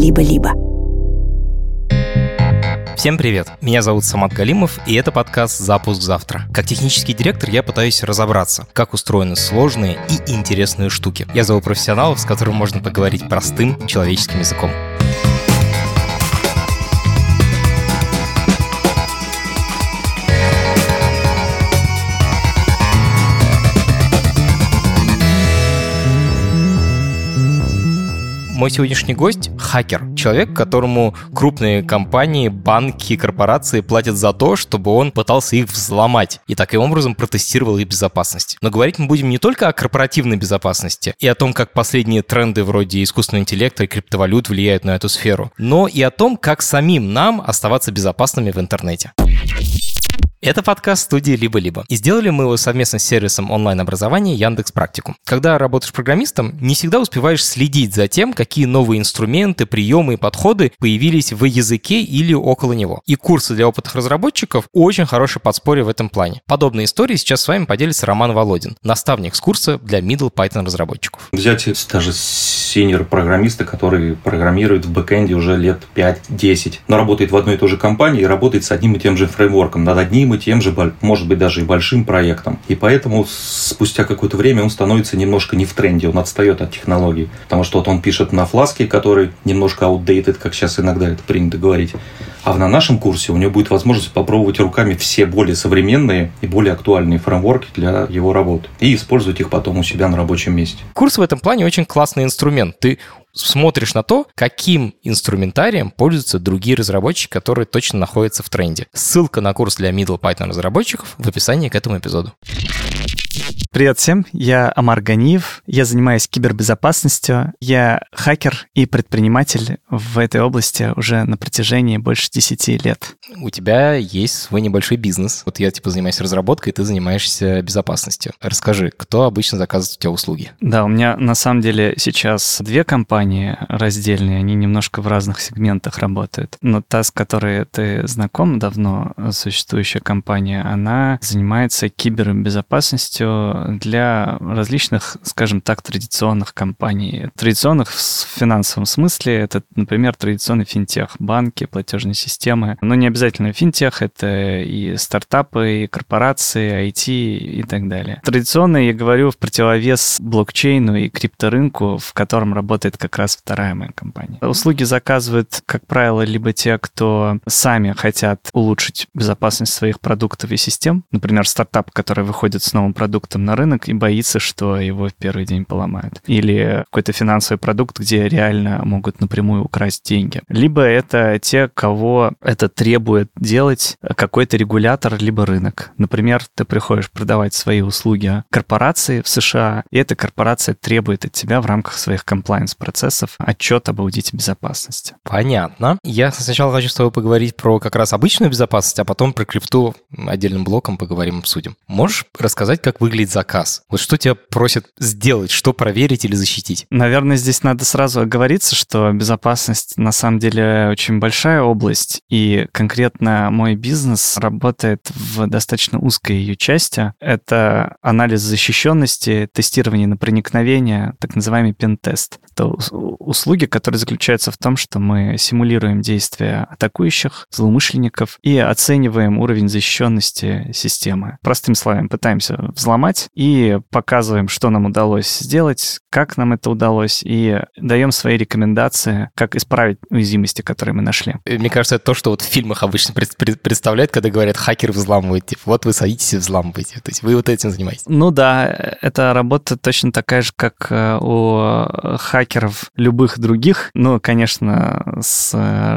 «Либо-либо». Всем привет! Меня зовут Самат Галимов, и это подкаст «Запуск завтра». Как технический директор я пытаюсь разобраться, как устроены сложные и интересные штуки. Я зову профессионалов, с которыми можно поговорить простым человеческим языком. Мой сегодняшний гость — хакер. Человек, которому крупные компании, банки, корпорации платят за то, чтобы он пытался их взломать и таким образом протестировал их безопасность. Но говорить мы будем не только о корпоративной безопасности и о том, как последние тренды вроде искусственного интеллекта и криптовалют влияют на эту сферу, но и о том, как самим нам оставаться безопасными в интернете. Это подкаст студии «Либо-либо». И сделали мы его совместно с сервисом онлайн-образования Яндекс Практикум. Когда работаешь программистом, не всегда успеваешь следить за тем, какие новые инструменты, приемы и подходы появились в языке или около него. И курсы для опытных разработчиков очень хорошее подспорье в этом плане. Подобные истории сейчас с вами поделится Роман Володин, наставник с курса для middle Python разработчиков. Взять даже senior-программиста, который программирует в бэкэнде уже лет 5-10, но работает в одной и той же компании и работает с одним и тем же фреймворком, над одним одним и тем же, может быть, даже и большим проектом. И поэтому спустя какое-то время он становится немножко не в тренде, он отстает от технологий. Потому что вот он пишет на Flask е, который немножко outdated, как сейчас иногда это принято говорить. А на нашем курсе у него будет возможность попробовать руками все более современные и более актуальные фреймворки для его работы. И использовать их потом у себя на рабочем месте. Курс в этом плане очень классный инструмент. Ты смотришь на то, каким инструментарием пользуются другие разработчики, которые точно находятся в тренде. Ссылка на курс для middle Python разработчиков в описании к этому эпизоду. Привет всем, я Амар Ганиев, я занимаюсь кибербезопасностью, я хакер и предприниматель в этой области уже на протяжении больше 10 лет. У тебя есть свой небольшой бизнес. Вот я типа занимаюсь разработкой, ты занимаешься безопасностью. Расскажи, кто обычно заказывает у тебя услуги? Да, у меня на самом деле сейчас две компании раздельные, они немножко в разных сегментах работают. Но та, с которой ты знаком давно, существующая компания, она занимается кибербезопасностью для различных, скажем так, традиционных компаний. Традиционных в финансовом смысле это, например, традиционный финтех, банки, платежные системы. Но не обязательно финтех, это и стартапы, и корпорации, IT и так далее. Традиционно я говорю в противовес блокчейну и крипторынку, в котором работает как раз вторая моя компания. Услуги заказывают, как правило, либо те, кто сами хотят улучшить безопасность своих продуктов и систем. Например, стартап, который выходит с новым продуктом на рынок и боится, что его в первый день поломают. Или какой-то финансовый продукт, где реально могут напрямую украсть деньги. Либо это те, кого это требует делать какой-то регулятор, либо рынок. Например, ты приходишь продавать свои услуги корпорации в США, и эта корпорация требует от тебя в рамках своих комплайенс-процессов отчет об аудите безопасности. Понятно. Я сначала хочу с тобой поговорить про как раз обычную безопасность, а потом про крипту отдельным блоком поговорим, обсудим. Можешь рассказать, как выглядит заказ. Вот что тебя просят сделать, что проверить или защитить? Наверное, здесь надо сразу оговориться, что безопасность на самом деле очень большая область, и конкретно мой бизнес работает в достаточно узкой ее части. Это анализ защищенности, тестирование на проникновение, так называемый пентест. Это услуги, которые заключаются в том, что мы симулируем действия атакующих, злоумышленников и оцениваем уровень защищенности системы. Простыми словами, пытаемся взломать и показываем, что нам удалось сделать, как нам это удалось, и даем свои рекомендации, как исправить уязвимости, которые мы нашли. Мне кажется, это то, что вот в фильмах обычно представляют, когда говорят, хакер взламывает. Типа, вот вы садитесь и взламываете. То есть вы вот этим занимаетесь. Ну да, это работа точно такая же, как э, у хакеров любых других. Ну, конечно, с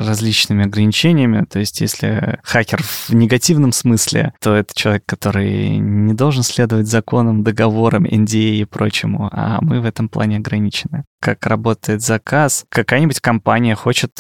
различными ограничениями. То есть если хакер в негативном смысле, то это человек, который не должен следовать законам, договорам, NDA и прочему, а мы в этом плане ограничены. Как работает заказ, какая-нибудь компания хочет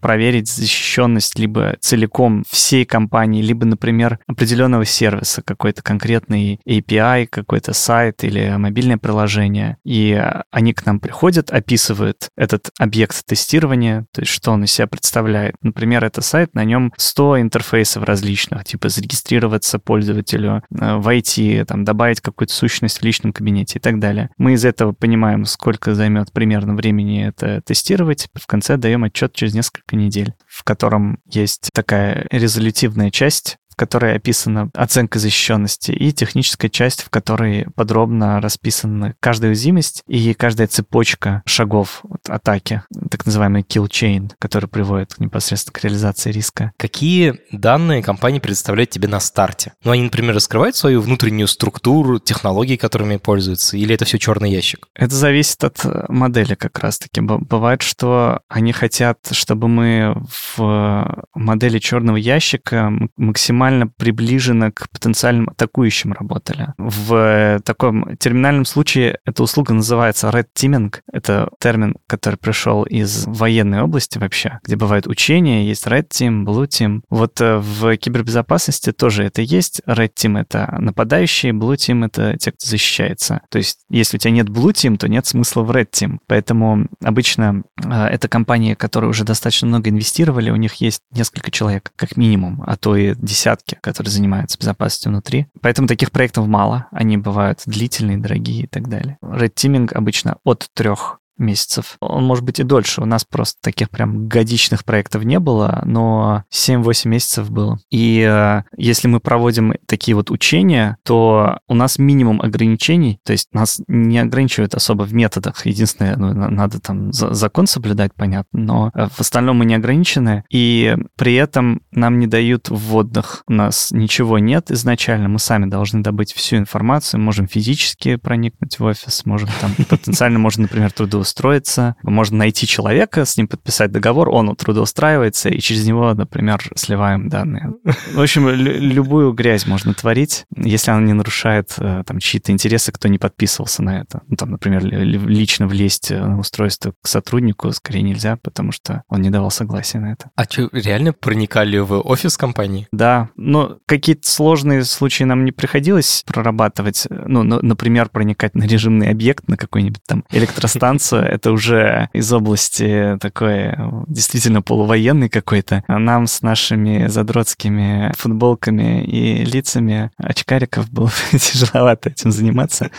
проверить защищенность либо целиком всей компании, либо, например, определенного сервиса, какой-то конкретный API, какой-то сайт или мобильное приложение. И они к нам приходят, описывает этот объект тестирования, то есть что он из себя представляет. Например, это сайт, на нем 100 интерфейсов различных, типа зарегистрироваться пользователю, э, войти, там, добавить какую-то сущность в личном кабинете и так далее. Мы из этого понимаем, сколько займет примерно времени это тестировать. В конце даем отчет через несколько недель, в котором есть такая резолютивная часть, которой описана оценка защищенности, и техническая часть, в которой подробно расписана каждая уязвимость и каждая цепочка шагов от атаки, так называемый kill chain, который приводит непосредственно к реализации риска. Какие данные компания предоставляет тебе на старте? Ну, они, например, раскрывают свою внутреннюю структуру, технологии, которыми пользуются, или это все черный ящик? Это зависит от модели как раз-таки. Бывает, что они хотят, чтобы мы в модели черного ящика максимально максимально приближенно к потенциальным атакующим работали. В таком терминальном случае эта услуга называется Red Teaming. Это термин, который пришел из военной области вообще, где бывают учения, есть Red Team, Blue Team. Вот э, в кибербезопасности тоже это есть. Red Team — это нападающие, Blue Team — это те, кто защищается. То есть если у тебя нет Blue Team, то нет смысла в Red Team. Поэтому обычно э, это компании, которые уже достаточно много инвестировали, у них есть несколько человек, как минимум, а то и десятки десятки, которые занимаются безопасностью внутри. Поэтому таких проектов мало. Они бывают длительные, дорогие и так далее. Red Teaming обычно от трех месяцев. Он может быть и дольше. У нас просто таких прям годичных проектов не было, но 7-8 месяцев было. И э, если мы проводим такие вот учения, то у нас минимум ограничений, то есть нас не ограничивают особо в методах. Единственное, ну, надо там закон соблюдать, понятно, но э, в остальном мы не ограничены, и при этом нам не дают вводных. У нас ничего нет изначально, мы сами должны добыть всю информацию, можем физически проникнуть в офис, можем там потенциально, можно, например, трудоустроиться трудоустроиться. Можно найти человека, с ним подписать договор, он трудоустраивается, и через него, например, сливаем данные. В общем, любую грязь можно творить, если она не нарушает э, там чьи-то интересы, кто не подписывался на это. Ну, там, например, лично влезть на устройство к сотруднику скорее нельзя, потому что он не давал согласия на это. А что, реально проникали в офис компании? Да, но какие-то сложные случаи нам не приходилось прорабатывать. Ну, например, проникать на режимный объект, на какой-нибудь там электростанцию, это уже из области такой действительно полувоенный какой-то. А нам с нашими задротскими футболками и лицами очкариков было тяжеловато этим заниматься.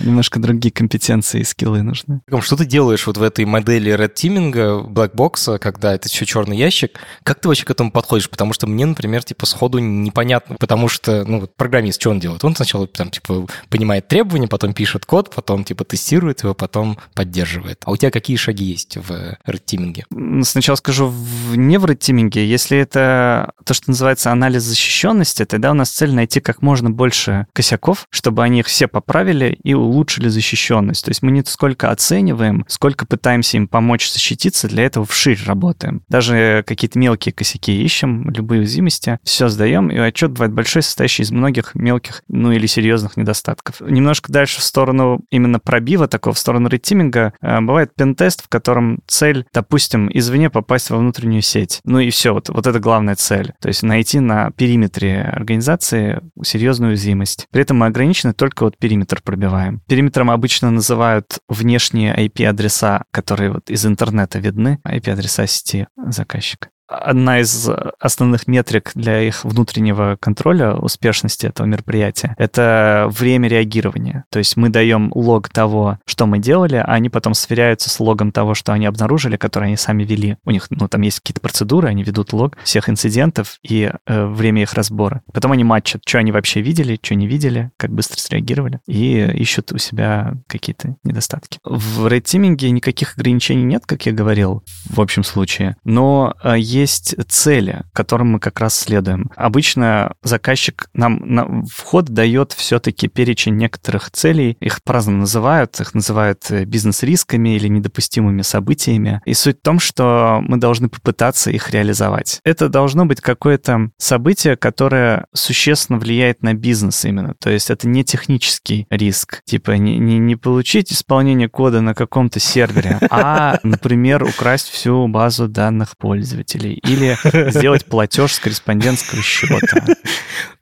Немножко другие компетенции и скиллы нужны. Что ты делаешь вот в этой модели Red Teaming, Blackbox, когда это все черный ящик? Как ты вообще к этому подходишь? Потому что мне, например, типа сходу непонятно, потому что, ну, программист, что он делает? Он сначала там, типа, понимает требования, потом пишет код, потом, типа, тестирует его, потом поддерживает поддерживает. А у тебя какие шаги есть в редтиминге? Сначала скажу, в, не в редтиминге. Если это то, что называется анализ защищенности, тогда у нас цель найти как можно больше косяков, чтобы они их все поправили и улучшили защищенность. То есть мы не сколько оцениваем, сколько пытаемся им помочь защититься, для этого вширь работаем. Даже какие-то мелкие косяки ищем, любые уязвимости, все сдаем, и отчет бывает большой, состоящий из многих мелких, ну или серьезных недостатков. Немножко дальше в сторону именно пробива такого, в сторону ретиминга, бывает пентест, в котором цель, допустим, извне попасть во внутреннюю сеть. Ну и все, вот, вот это главная цель. То есть найти на периметре организации серьезную уязвимость. При этом мы ограничены только вот периметр пробиваем. Периметром обычно называют внешние IP-адреса, которые вот из интернета видны, IP-адреса сети заказчика одна из основных метрик для их внутреннего контроля успешности этого мероприятия — это время реагирования. То есть мы даем лог того, что мы делали, а они потом сверяются с логом того, что они обнаружили, который они сами вели. У них, ну, там есть какие-то процедуры, они ведут лог всех инцидентов и э, время их разбора. Потом они матчат, что они вообще видели, что не видели, как быстро среагировали, и ищут у себя какие-то недостатки. В рейтиминге никаких ограничений нет, как я говорил, в общем случае, но э, есть цели, которым мы как раз следуем. Обычно заказчик нам на вход дает все-таки перечень некоторых целей. Их по-разному называют. Их называют э, бизнес-рисками или недопустимыми событиями. И суть в том, что мы должны попытаться их реализовать. Это должно быть какое-то событие, которое существенно влияет на бизнес именно. То есть это не технический риск. Типа не, не, не получить исполнение кода на каком-то сервере, а, например, украсть всю базу данных пользователей пользователей или сделать платеж с корреспондентского счета.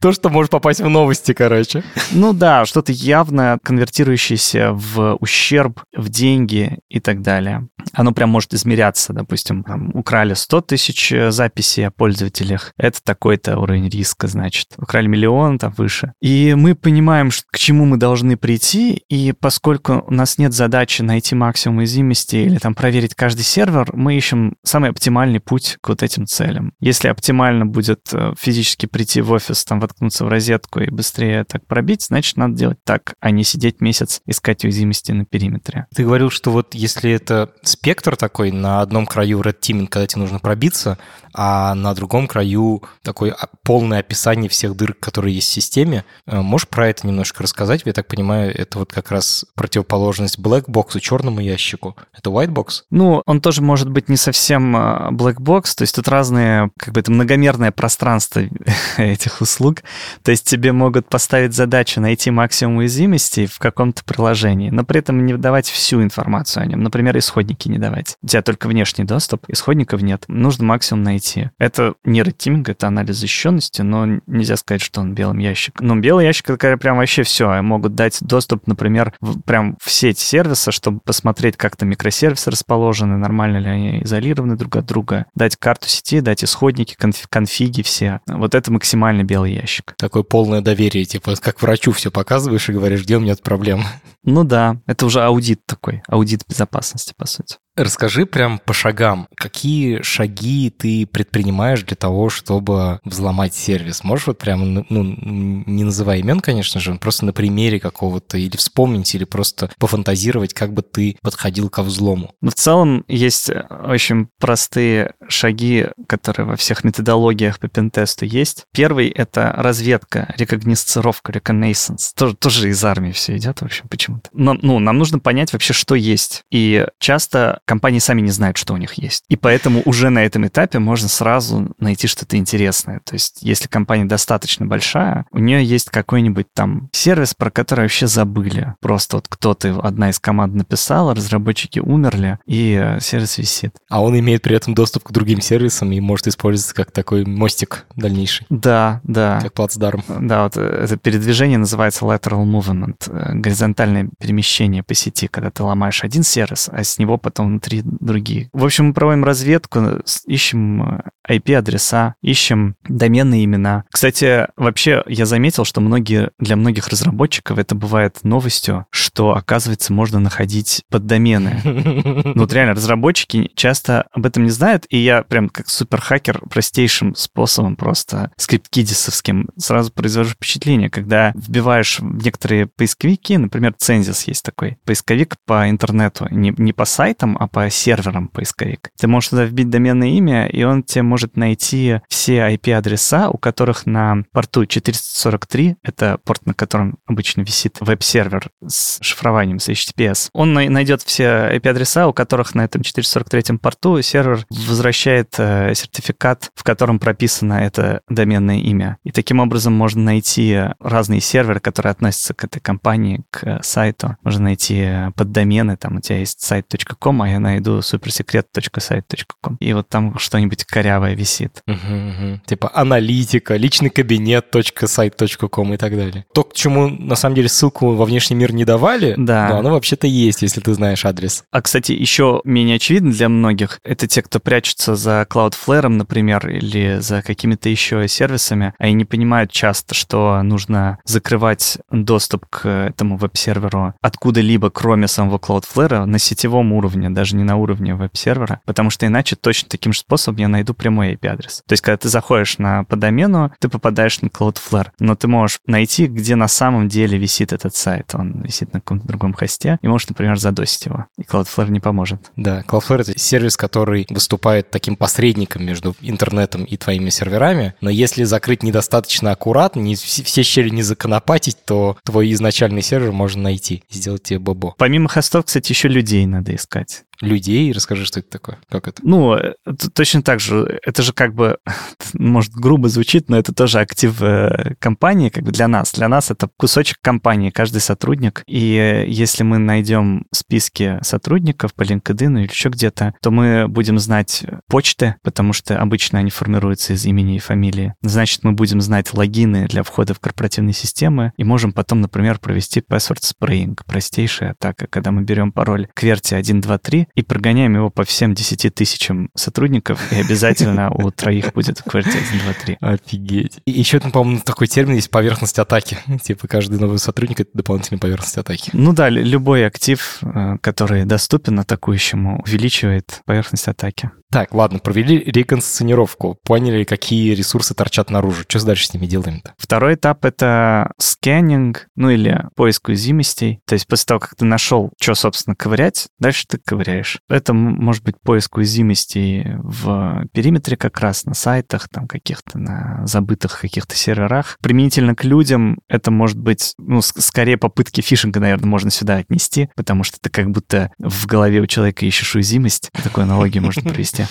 То, что может попасть в новости, короче. Ну да, что-то явно конвертирующееся в ущерб, в деньги и так далее. Оно прям может измеряться, допустим, там, украли 100 тысяч э, записей о пользователях, это такой-то уровень риска, значит. Украли миллион, там выше. И мы понимаем, к чему мы должны прийти, и поскольку у нас нет задачи найти максимум уязвимости или там проверить каждый сервер, мы ищем самый оптимальный путь к вот этим целям. Если оптимально будет э, физически прийти в офис, там воткнуться в розетку и быстрее так пробить, значит, надо делать так, а не сидеть месяц искать уязвимости на периметре. Ты говорил, что вот если это спектр такой, на одном краю red teaming, когда тебе нужно пробиться, а на другом краю такое полное описание всех дыр, которые есть в системе. Э, можешь про это немножко рассказать? Я так понимаю, это вот как раз противоположность black box черному ящику. Это white box? Ну, он тоже может быть не совсем э, black box, то есть тут разные, как бы это многомерное пространство этих услуг. То есть тебе могут поставить задачу найти максимум уязвимостей в каком-то приложении, но при этом не давать всю информацию о нем. Например, исходники не давать. У тебя только внешний доступ, исходников нет. Нужно максимум найти. Это не рейтинг, это анализ защищенности, но нельзя сказать, что он белым ящик. Ну, белый ящик, это прям вообще все. Могут дать доступ, например, в, прям в сеть сервиса, чтобы посмотреть, как там микросервисы расположены, нормально ли они изолированы друг от друга, дать карту сети, дать исходники, конф, конфиги все. Вот это максимально белый ящик. Такое полное доверие, типа, как врачу все показываешь и говоришь, где у меня проблем. Ну да, это уже аудит такой, аудит безопасности, по сути. Расскажи прям по шагам, какие шаги ты предпринимаешь для того, чтобы взломать сервис? Можешь вот прям, ну, ну не называя имен, конечно же, просто на примере какого-то или вспомнить, или просто пофантазировать, как бы ты подходил ко взлому? Ну, в целом есть очень простые шаги, которые во всех методологиях по пентесту есть. Первый — это разведка, рекогносцировка, reconnaissance. Тоже, тоже из армии все идет, в общем, почему-то. Но, ну, нам нужно понять вообще, что есть. И часто компании сами не знают, что у них есть. И поэтому уже на этом этапе можно сразу найти что-то интересное. То есть, если компания достаточно большая, у нее есть какой-нибудь там сервис, про который вообще забыли. Просто вот кто-то, одна из команд написала, разработчики умерли, и э, сервис висит. А он имеет при этом доступ к другим сервисам и может использоваться как такой мостик дальнейший. Да, да. Как плацдарм. Да, вот э, это передвижение называется lateral movement, э, горизонтальное перемещение по сети, когда ты ломаешь один сервис, а с него потом внутри другие. В общем, мы проводим разведку, ищем IP-адреса, э, ищем доменные имена. Кстати, вообще я заметил, что многие, для многих разработчиков это бывает новостью, что, оказывается, можно находить поддомены. Ну, вот реально, разработчики часто об этом не знают, и я прям как суперхакер простейшим способом просто скрипт-кидисовским сразу произвожу впечатление, когда вбиваешь в некоторые поисковики, например, Цензис есть такой поисковик по интернету, не, не по сайтам, а по серверам поисковик. Ты можешь туда вбить доменное имя, и он тебе может найти все IP-адреса, у которых на порту 443, это порт, на котором обычно висит веб-сервер с шифрованием, с HTTPS, он найдет все IP-адреса, у которых на этом 443 порту сервер возвращает э, сертификат, в котором прописано это доменное имя. И таким образом можно найти разные серверы, которые относятся к этой компании, к сайту. Можно найти поддомены, там у тебя есть сайт.com, а я найду суперсекрет.сайт.ком. И вот там что-нибудь корявое висит. Угу, угу. Типа аналитика, личный кабинет.сайт.ком и так далее. То, к чему на самом деле ссылку во внешний мир не давали, да. но оно вообще-то есть, если ты знаешь адрес. А, кстати, еще менее очевидно для многих, это те, кто прячется за Cloudflare, например, или за какими-то еще сервисами, они не понимают часто, что нужно закрывать доступ к этому веб-серверу откуда-либо, кроме самого Cloudflare, на сетевом уровне, даже не на уровне веб-сервера, потому что иначе точно таким же способом я найду прямой IP-адрес. То есть, когда ты заходишь на по домену, ты попадаешь на Cloudflare, но ты можешь найти, где на самом деле висит этот сайт. Он висит на каком-то другом хосте, и можешь, например, задосить его. И Cloudflare не поможет. Да, Cloudflare — это сервис, который выступает таким посредником между интернетом и твоими серверами, но если закрыть недостаточно аккуратно, не, все щели не законопатить, то твой изначальный сервер можно найти и сделать тебе бобо. Помимо хостов, кстати, еще людей надо искать. Людей. Расскажи, что это такое, как это? Ну, это точно так же. Это же как бы, может, грубо звучит, но это тоже актив э, компании, как бы для нас. Для нас это кусочек компании, каждый сотрудник. И если мы найдем списки сотрудников по LinkedIn или еще где-то, то мы будем знать почты, потому что обычно они формируются из имени и фамилии. Значит, мы будем знать логины для входа в корпоративные системы и можем потом, например, провести password spraying, простейшая атака, когда мы берем пароль QWERTY123 и прогоняем его по всем 10 тысячам сотрудников, и обязательно у троих будет QWERTY123. Офигеть. И еще там, по-моему, такой термин есть поверхность атаки. Типа каждый новый сотрудник — это дополнительная поверхность атаки. Ну да, любой актив, э, который доступен атакующему, увеличивает поверхность атаки. Так, ладно, провели реконсценировку, поняли, какие ресурсы торчат наружу. Что дальше с ними делаем-то? Второй этап — это сканинг, ну или поиск уязвимостей. То есть после того, как ты нашел, что, собственно, ковырять, дальше ты ковыряешь. Это может быть поиск уязвимостей в периметре как раз, на сайтах, там каких-то, на забытых каких-то серверах. Применительно к людям это может быть, ну, скорее попытки фишинга, наверное, можно сюда отнести, потому что ты как будто в голове у человека ищешь уязвимость. Такую аналогию можно провести.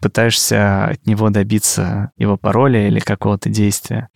Пытаешься от него добиться его пароля или какого-то действия.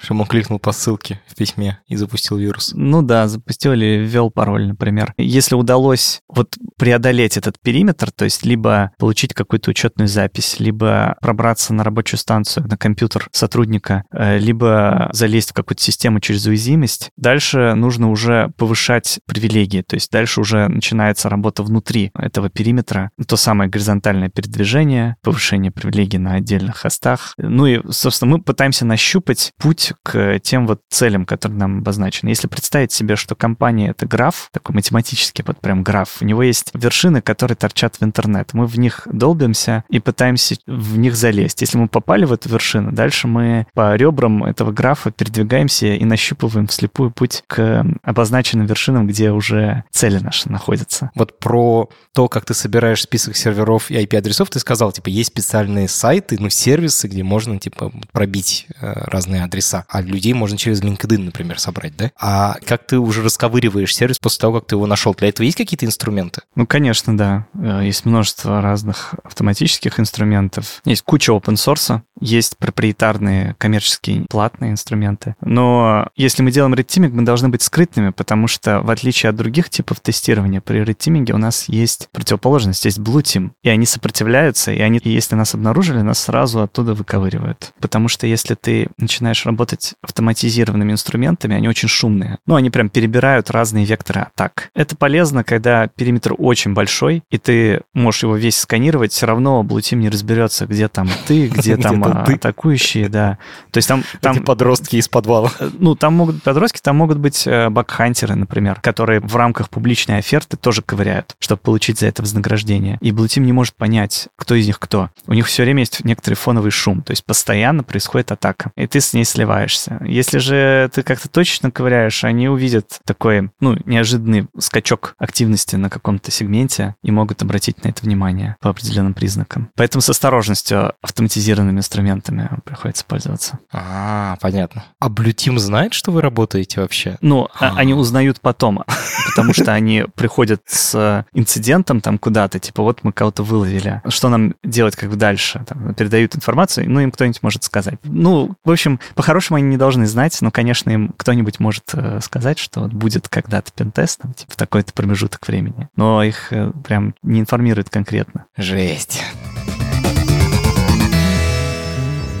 Чтобы он кликнул по ссылке в письме и запустил вирус. Ну да, запустил или ввел пароль, например. Если удалось вот преодолеть этот периметр, то есть либо получить какую-то учетную запись, либо пробраться на рабочую станцию, на компьютер сотрудника, э, либо залезть в какую-то систему через уязвимость, дальше нужно уже повышать привилегии, то есть дальше уже начинается работа внутри этого периметра, то самое горизонтальное передвижение, повышение привилегий на отдельных хостах. Ну и, собственно, мы пытаемся нащупать путь к тем вот целям, которые нам обозначены. Если представить себе, что компания — это граф, такой математический вот прям граф, у него есть вершины, которые торчат в интернет. Мы в них долбимся и пытаемся в них залезть. Если мы попали в эту вершину, дальше мы по ребрам этого графа передвигаемся и нащупываем вслепую путь к обозначенным вершинам, где уже цели наши находятся. Вот про то, как ты собираешь список серверов и IP-адресов адресов ты сказал, типа, есть специальные сайты, ну, сервисы, где можно, типа, пробить э, разные адреса. А людей можно через LinkedIn, например, собрать, да? А как ты уже расковыриваешь сервис после того, как ты его нашел? Для этого есть какие-то инструменты? Ну, конечно, да. Э, есть множество разных автоматических инструментов. Есть куча open source, есть проприетарные коммерческие платные инструменты. Но если мы делаем редтиминг, мы должны быть скрытными, потому что, в отличие от других типов тестирования, при редтиминге у нас есть противоположность, есть Blue Team, и они сопротивляются, и они, если нас обнаружили, нас сразу оттуда выковыривают. Потому что если ты начинаешь работать автоматизированными инструментами, они очень шумные. Ну, они прям перебирают разные векторы атак. Это полезно, когда периметр очень большой, и ты можешь его весь сканировать, все равно Team не разберется, где там ты, где там ты. атакующие, да. То есть там... там подростки из подвала. Ну, там могут подростки, там могут быть э, бакхантеры, например, которые в рамках публичной оферты тоже ковыряют, чтобы получить за это вознаграждение. И Team не может понять, кто из них кто. У них все время есть некоторый фоновый шум, то есть постоянно происходит атака, и ты с ней сливаешься. Если же ты как-то точно ковыряешь, они увидят такой, ну, неожиданный скачок активности на каком-то сегменте и могут обратить на это внимание по определенным признакам. Поэтому с осторожностью автоматизированными инструментами приходится пользоваться. А, понятно. А Blue Team знает, что вы работаете вообще? Ну, а. они узнают потом, потому что они приходят с инцидентом там куда-то, типа вот мы кого-то выловили. Что нам делать как бы дальше? Там, передают информацию, ну, им кто-нибудь может сказать. Ну, в общем, по-хорошему они не должны знать, но, конечно, им кто-нибудь может э, сказать, что вот будет когда-то пентест, там, типа, такой-то промежуток времени. Но их э, прям не информируют конкретно. Жесть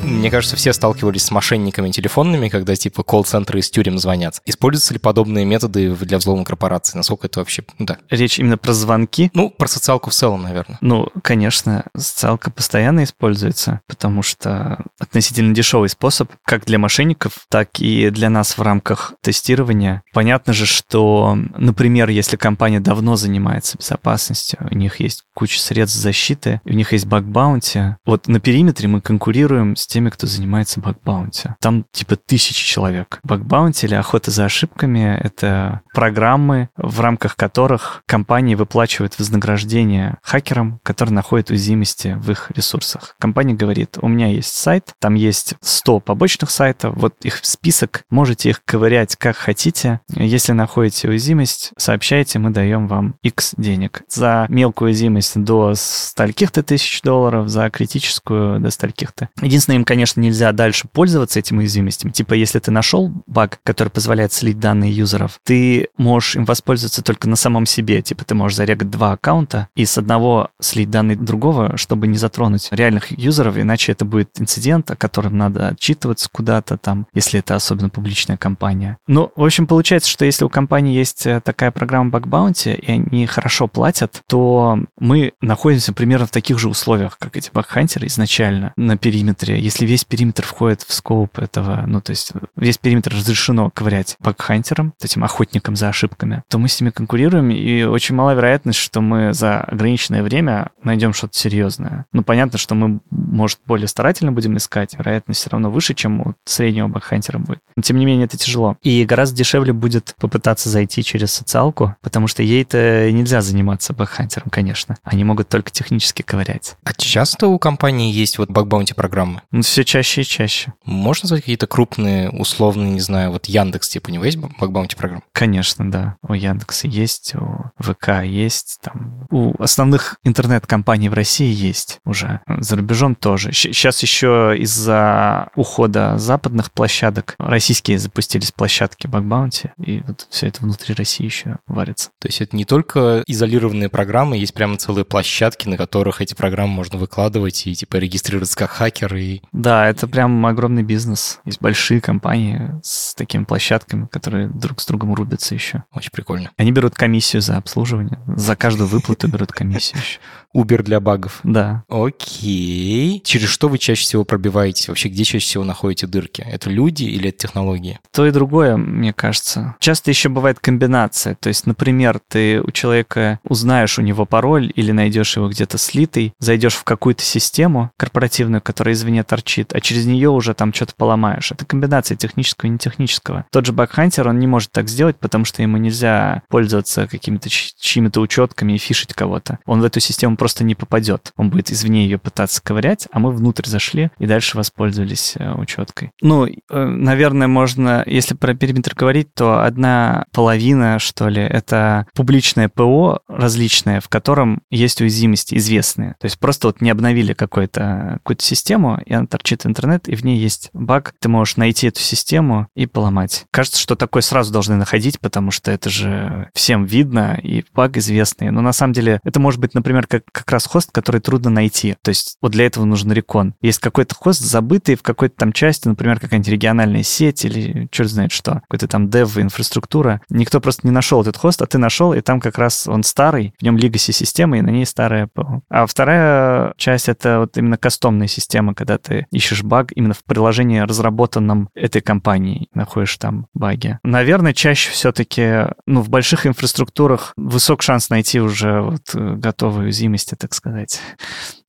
мне кажется, все сталкивались с мошенниками телефонными, когда типа колл-центры из тюрем звонят. Используются ли подобные методы для взлома корпорации? Насколько это вообще... Ну, да. Речь именно про звонки? Ну, про социалку в целом, наверное. Ну, конечно, социалка постоянно используется, потому что относительно дешевый способ как для мошенников, так и для нас в рамках тестирования. Понятно же, что, например, если компания давно занимается безопасностью, у них есть куча средств защиты, у них есть баг-баунти, вот на периметре мы конкурируем с теми кто занимается бакбаунти. Там типа тысячи человек. Бакбаунти или охота за ошибками — это программы, в рамках которых компании выплачивают вознаграждение хакерам, которые находят уязвимости в их ресурсах. Компания говорит, у меня есть сайт, там есть 100 побочных сайтов, вот их список, можете их ковырять как хотите. Если находите уязвимость, сообщайте, мы даем вам X денег. За мелкую уязвимость до стольких-то тысяч долларов, за критическую до стольких-то. Единственное, им, конечно, нельзя дальше пользоваться этими уязвимостями. Типа, если ты нашел баг, который позволяет слить данные юзеров, ты можешь им воспользоваться только на самом себе. Типа, ты можешь зарегать два аккаунта и с одного слить данные другого, чтобы не затронуть реальных юзеров, иначе это будет инцидент, о котором надо отчитываться куда-то там, если это особенно публичная компания. Ну, в общем, получается, что если у компании есть э, такая программа Bug Bounty, и они хорошо платят, то мы находимся примерно в таких же условиях, как эти бакхантеры изначально на периметре. Если весь периметр входит в скоп этого, ну, то есть весь периметр разрешено ковырять бакхантерам, этим охотникам за ошибками, то мы с ними конкурируем, и очень мала вероятность, что мы за ограниченное время найдем что-то серьезное. Ну, понятно, что мы, может, более старательно будем искать, вероятность все равно выше, чем у среднего бакхантера будет. Но, тем не менее, это тяжело. И гораздо дешевле будет попытаться зайти через социалку, потому что ей-то нельзя заниматься бакхантером, конечно. Они могут только технически ковырять. А часто у компании есть вот баг-баунти программы? Ну, все чаще и чаще. Можно назвать какие-то крупные, условные, не знаю, вот Яндекс, типа, у него есть баг-баунти программа? Конечно, да. У Яндекса есть, у ВК есть, там, у основных интернет-компаний в России есть уже. За рубежом тоже. Сейчас еще из-за ухода западных площадок российские запустились площадки баг-баунти, и вот все это внутри России еще варится. То есть это не только изолированные программы, есть прямо целые площадки, на которых эти программы можно выкладывать и типа регистрироваться как хакер. И... Да, это прям огромный бизнес. Есть большие компании с такими площадками, которые друг с другом рубятся еще. Очень прикольно. Они берут комиссию за обслуживание. За каждую выплату берут комиссию еще. Uber для багов. Да. Окей. Через что вы чаще всего пробиваетесь? Вообще, где чаще всего находите дырки? Это люди или это технологии? То и другое, мне кажется. Часто еще бывает комбинация. То есть, например, ты у человека узнаешь у него пароль или найдешь его где-то слитый, зайдешь в какую-то систему корпоративную, которая извне торчит, а через нее уже там что-то поломаешь. Это комбинация технического и нетехнического. Тот же бакхантер, он не может так сделать, потому что ему нельзя пользоваться какими-то чьими-то учетками и фишить кого-то. Он в эту систему просто не попадет. Он будет извне ее пытаться ковырять, а мы внутрь зашли и дальше воспользовались э, учеткой. Ну, э, наверное, можно, если про периметр говорить, то одна половина, что ли, это публичное ПО различное, в котором есть уязвимости известные. То есть просто вот не обновили какую-то какую систему, и она торчит в интернет, и в ней есть баг. Ты можешь найти эту систему и поломать. Кажется, что такое сразу должны находить, потому что это же всем видно, и баг известный. Но на самом деле это может быть, например, как, как раз хост, который трудно найти. То есть вот для этого нужен рекон. Есть какой-то хост забытый в какой-то там части, например, какая-нибудь региональная сеть или черт знает что, какой-то там дев инфраструктура. Никто просто не нашел этот хост, а ты нашел, и там как раз он старый, в нем legacy система, и на ней старая ПО. А вторая часть — это вот именно кастомная система, когда ты ищешь баг именно в приложении, разработанном этой компанией, находишь там баги. Наверное, чаще все-таки, ну, в больших инфраструктурах высок шанс найти уже вот э, готовые уязвимости, так сказать,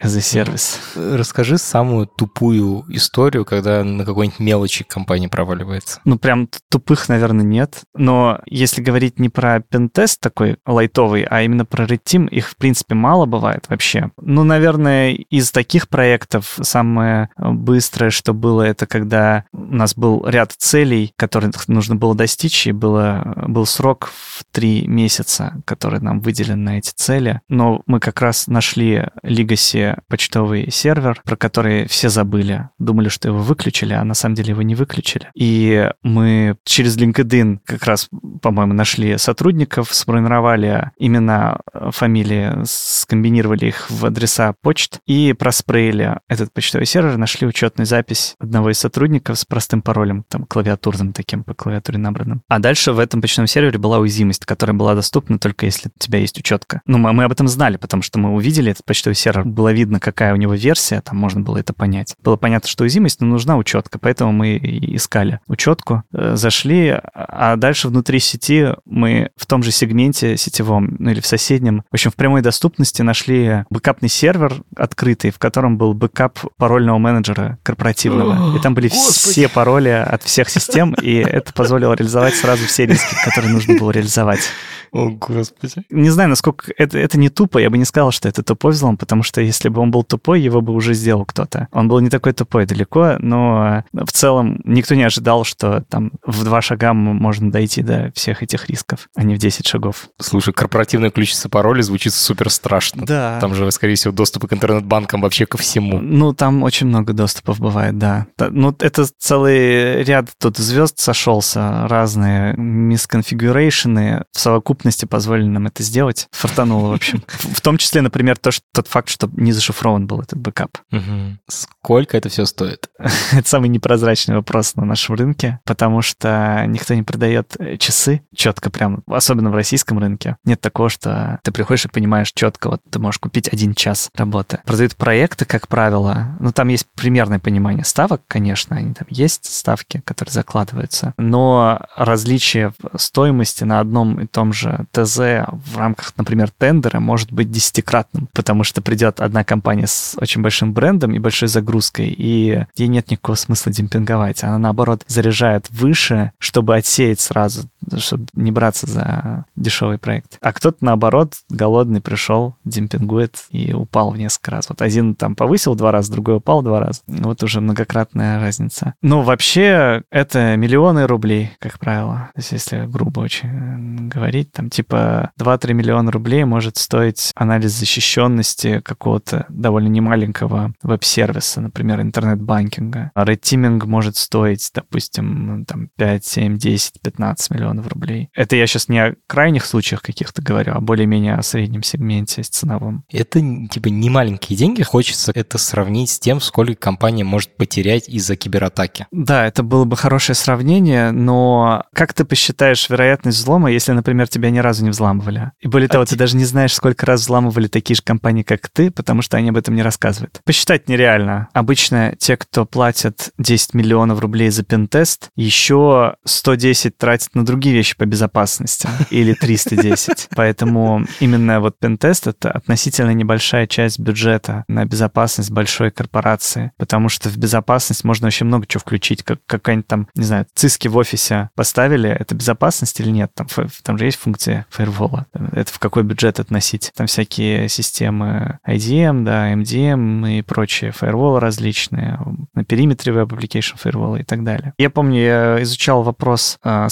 за сервис. Расскажи самую тупую историю, когда на какой-нибудь мелочи компания проваливается. Ну, прям тупых, наверное, нет. Но если говорить не про пентест такой лайтовый, а именно про Red Team, их, в принципе, мало бывает вообще. Ну, наверное, из таких проектов самое быстрое, что было, это когда у нас был ряд целей, которые нужно было достичь, и было, был срок в три месяца, который нам выделен на эти цели. Но мы как раз нашли Legacy почтовый сервер, про который все забыли. Думали, что его выключили, а на самом деле его не выключили. И мы через LinkedIn как раз, по-моему, нашли сотрудников, сформировали имена, э, фамилии, скомбинировали их в адреса почт и проспреили этот почтовый сервер, нашли учетную запись одного из сотрудников с простым паролем, там, клавиатурным таким, по клавиатуре набранным. А дальше в этом почтовом сервере была уязвимость, которая была доступна только если у тебя есть учетка. Ну, мы об этом знали, потому что мы увидели этот почтовый сервер, было видно, какая у него версия, там можно было это понять. Было понятно, что уязвимость, но нужна учетка, поэтому мы искали учетку, э, зашли, а дальше внутри сети мы в том же сегменте сетевом, ну или в соседнем, в общем, в прямой доступности нашли бэкапный сервер открытый, в котором был бэкап парольного менеджера корпоративного. И там были все пароли от всех систем, и это позволило реализовать сразу все риски, которые нужно было реализовать. О, господи. Не знаю, насколько это, это не тупо, я бы не сказал, что это тупой взлом, потому что если бы он был тупой, его бы уже сделал кто-то. Он был не такой тупой далеко, но в целом никто не ожидал, что там в два шага можно дойти до всех этих рисков, а не в 10 шагов. Слушай, корпоративный ключ с пароля звучит супер страшно. Да. Там же, скорее всего, доступы к интернет-банкам вообще ко всему. Ну, там очень много доступов бывает, да. Ну, это целый ряд тут звезд сошелся, разные misconfiguration ы в совокупности позволили нам это сделать. Фартануло, в общем. В том числе, например, то, что, тот факт, что не зашифрован был этот бэкап. Угу. Сколько это все стоит? это самый непрозрачный вопрос на нашем рынке, потому что никто не продает э, часы четко прям, особенно в российском рынке. Нет такого, что ты приходишь и понимаешь четко, вот ты можешь купить один час работы. Продают проекты, как правило, ну там есть примерное понимание ставок, конечно, они там есть ставки, которые закладываются, но различие в стоимости на одном и том же ТЗ в рамках, например, тендера может быть десятикратным, потому что придет одна компания с очень большим брендом и большой загрузкой, и ей нет никакого смысла демпинговать. Она, наоборот, заряжает выше, чтобы отсеять сразу, чтобы не браться за дешевый проект. А кто-то, наоборот, голодный пришел, демпингует и упал в несколько раз. Вот один там повысил два раза, другой упал два раза. Вот уже многократная разница. Ну, вообще, это миллионы рублей, как правило. То есть, если грубо очень говорить, там типа 2-3 миллиона рублей может стоить анализ защищенности какого-то довольно немаленького веб-сервиса, например, интернет-банкинга. Рейтиминг может стоить, допустим, там 5, 7, 10, 15 миллионов рублей. Это я сейчас не о крайних случаях каких-то говорю, а более-менее о среднем сегменте с ценовым. Это типа не маленькие деньги, хочется это сравнить с тем, сколько компания может потерять из-за кибератаки. Да, это было бы хорошее сравнение, но как ты посчитаешь вероятность взлома, если, например, тебя ни разу не взламывали? И более а того, ты даже не знаешь, сколько раз взламывали такие же компании, как ты, потому что они об этом не рассказывают. Посчитать нереально. Обычно те, кто платят 10 миллионов рублей за пентест, еще 110 тратят на другие вещи по безопасности. Или 310. Поэтому именно вот пентест — это относительно небольшая часть бюджета на безопасность большой корпорации. Потому что в безопасность можно вообще много чего включить. Как какая-нибудь там, не знаю, циски в офисе поставили, это безопасность или нет? Там, там же есть функция фаервола. Это в какой бюджет относить? Там всякие системы IDM, да, MDM и прочие фаерволы различные, на периметре Web Application Firewall и так далее. Я помню, я изучал вопрос э,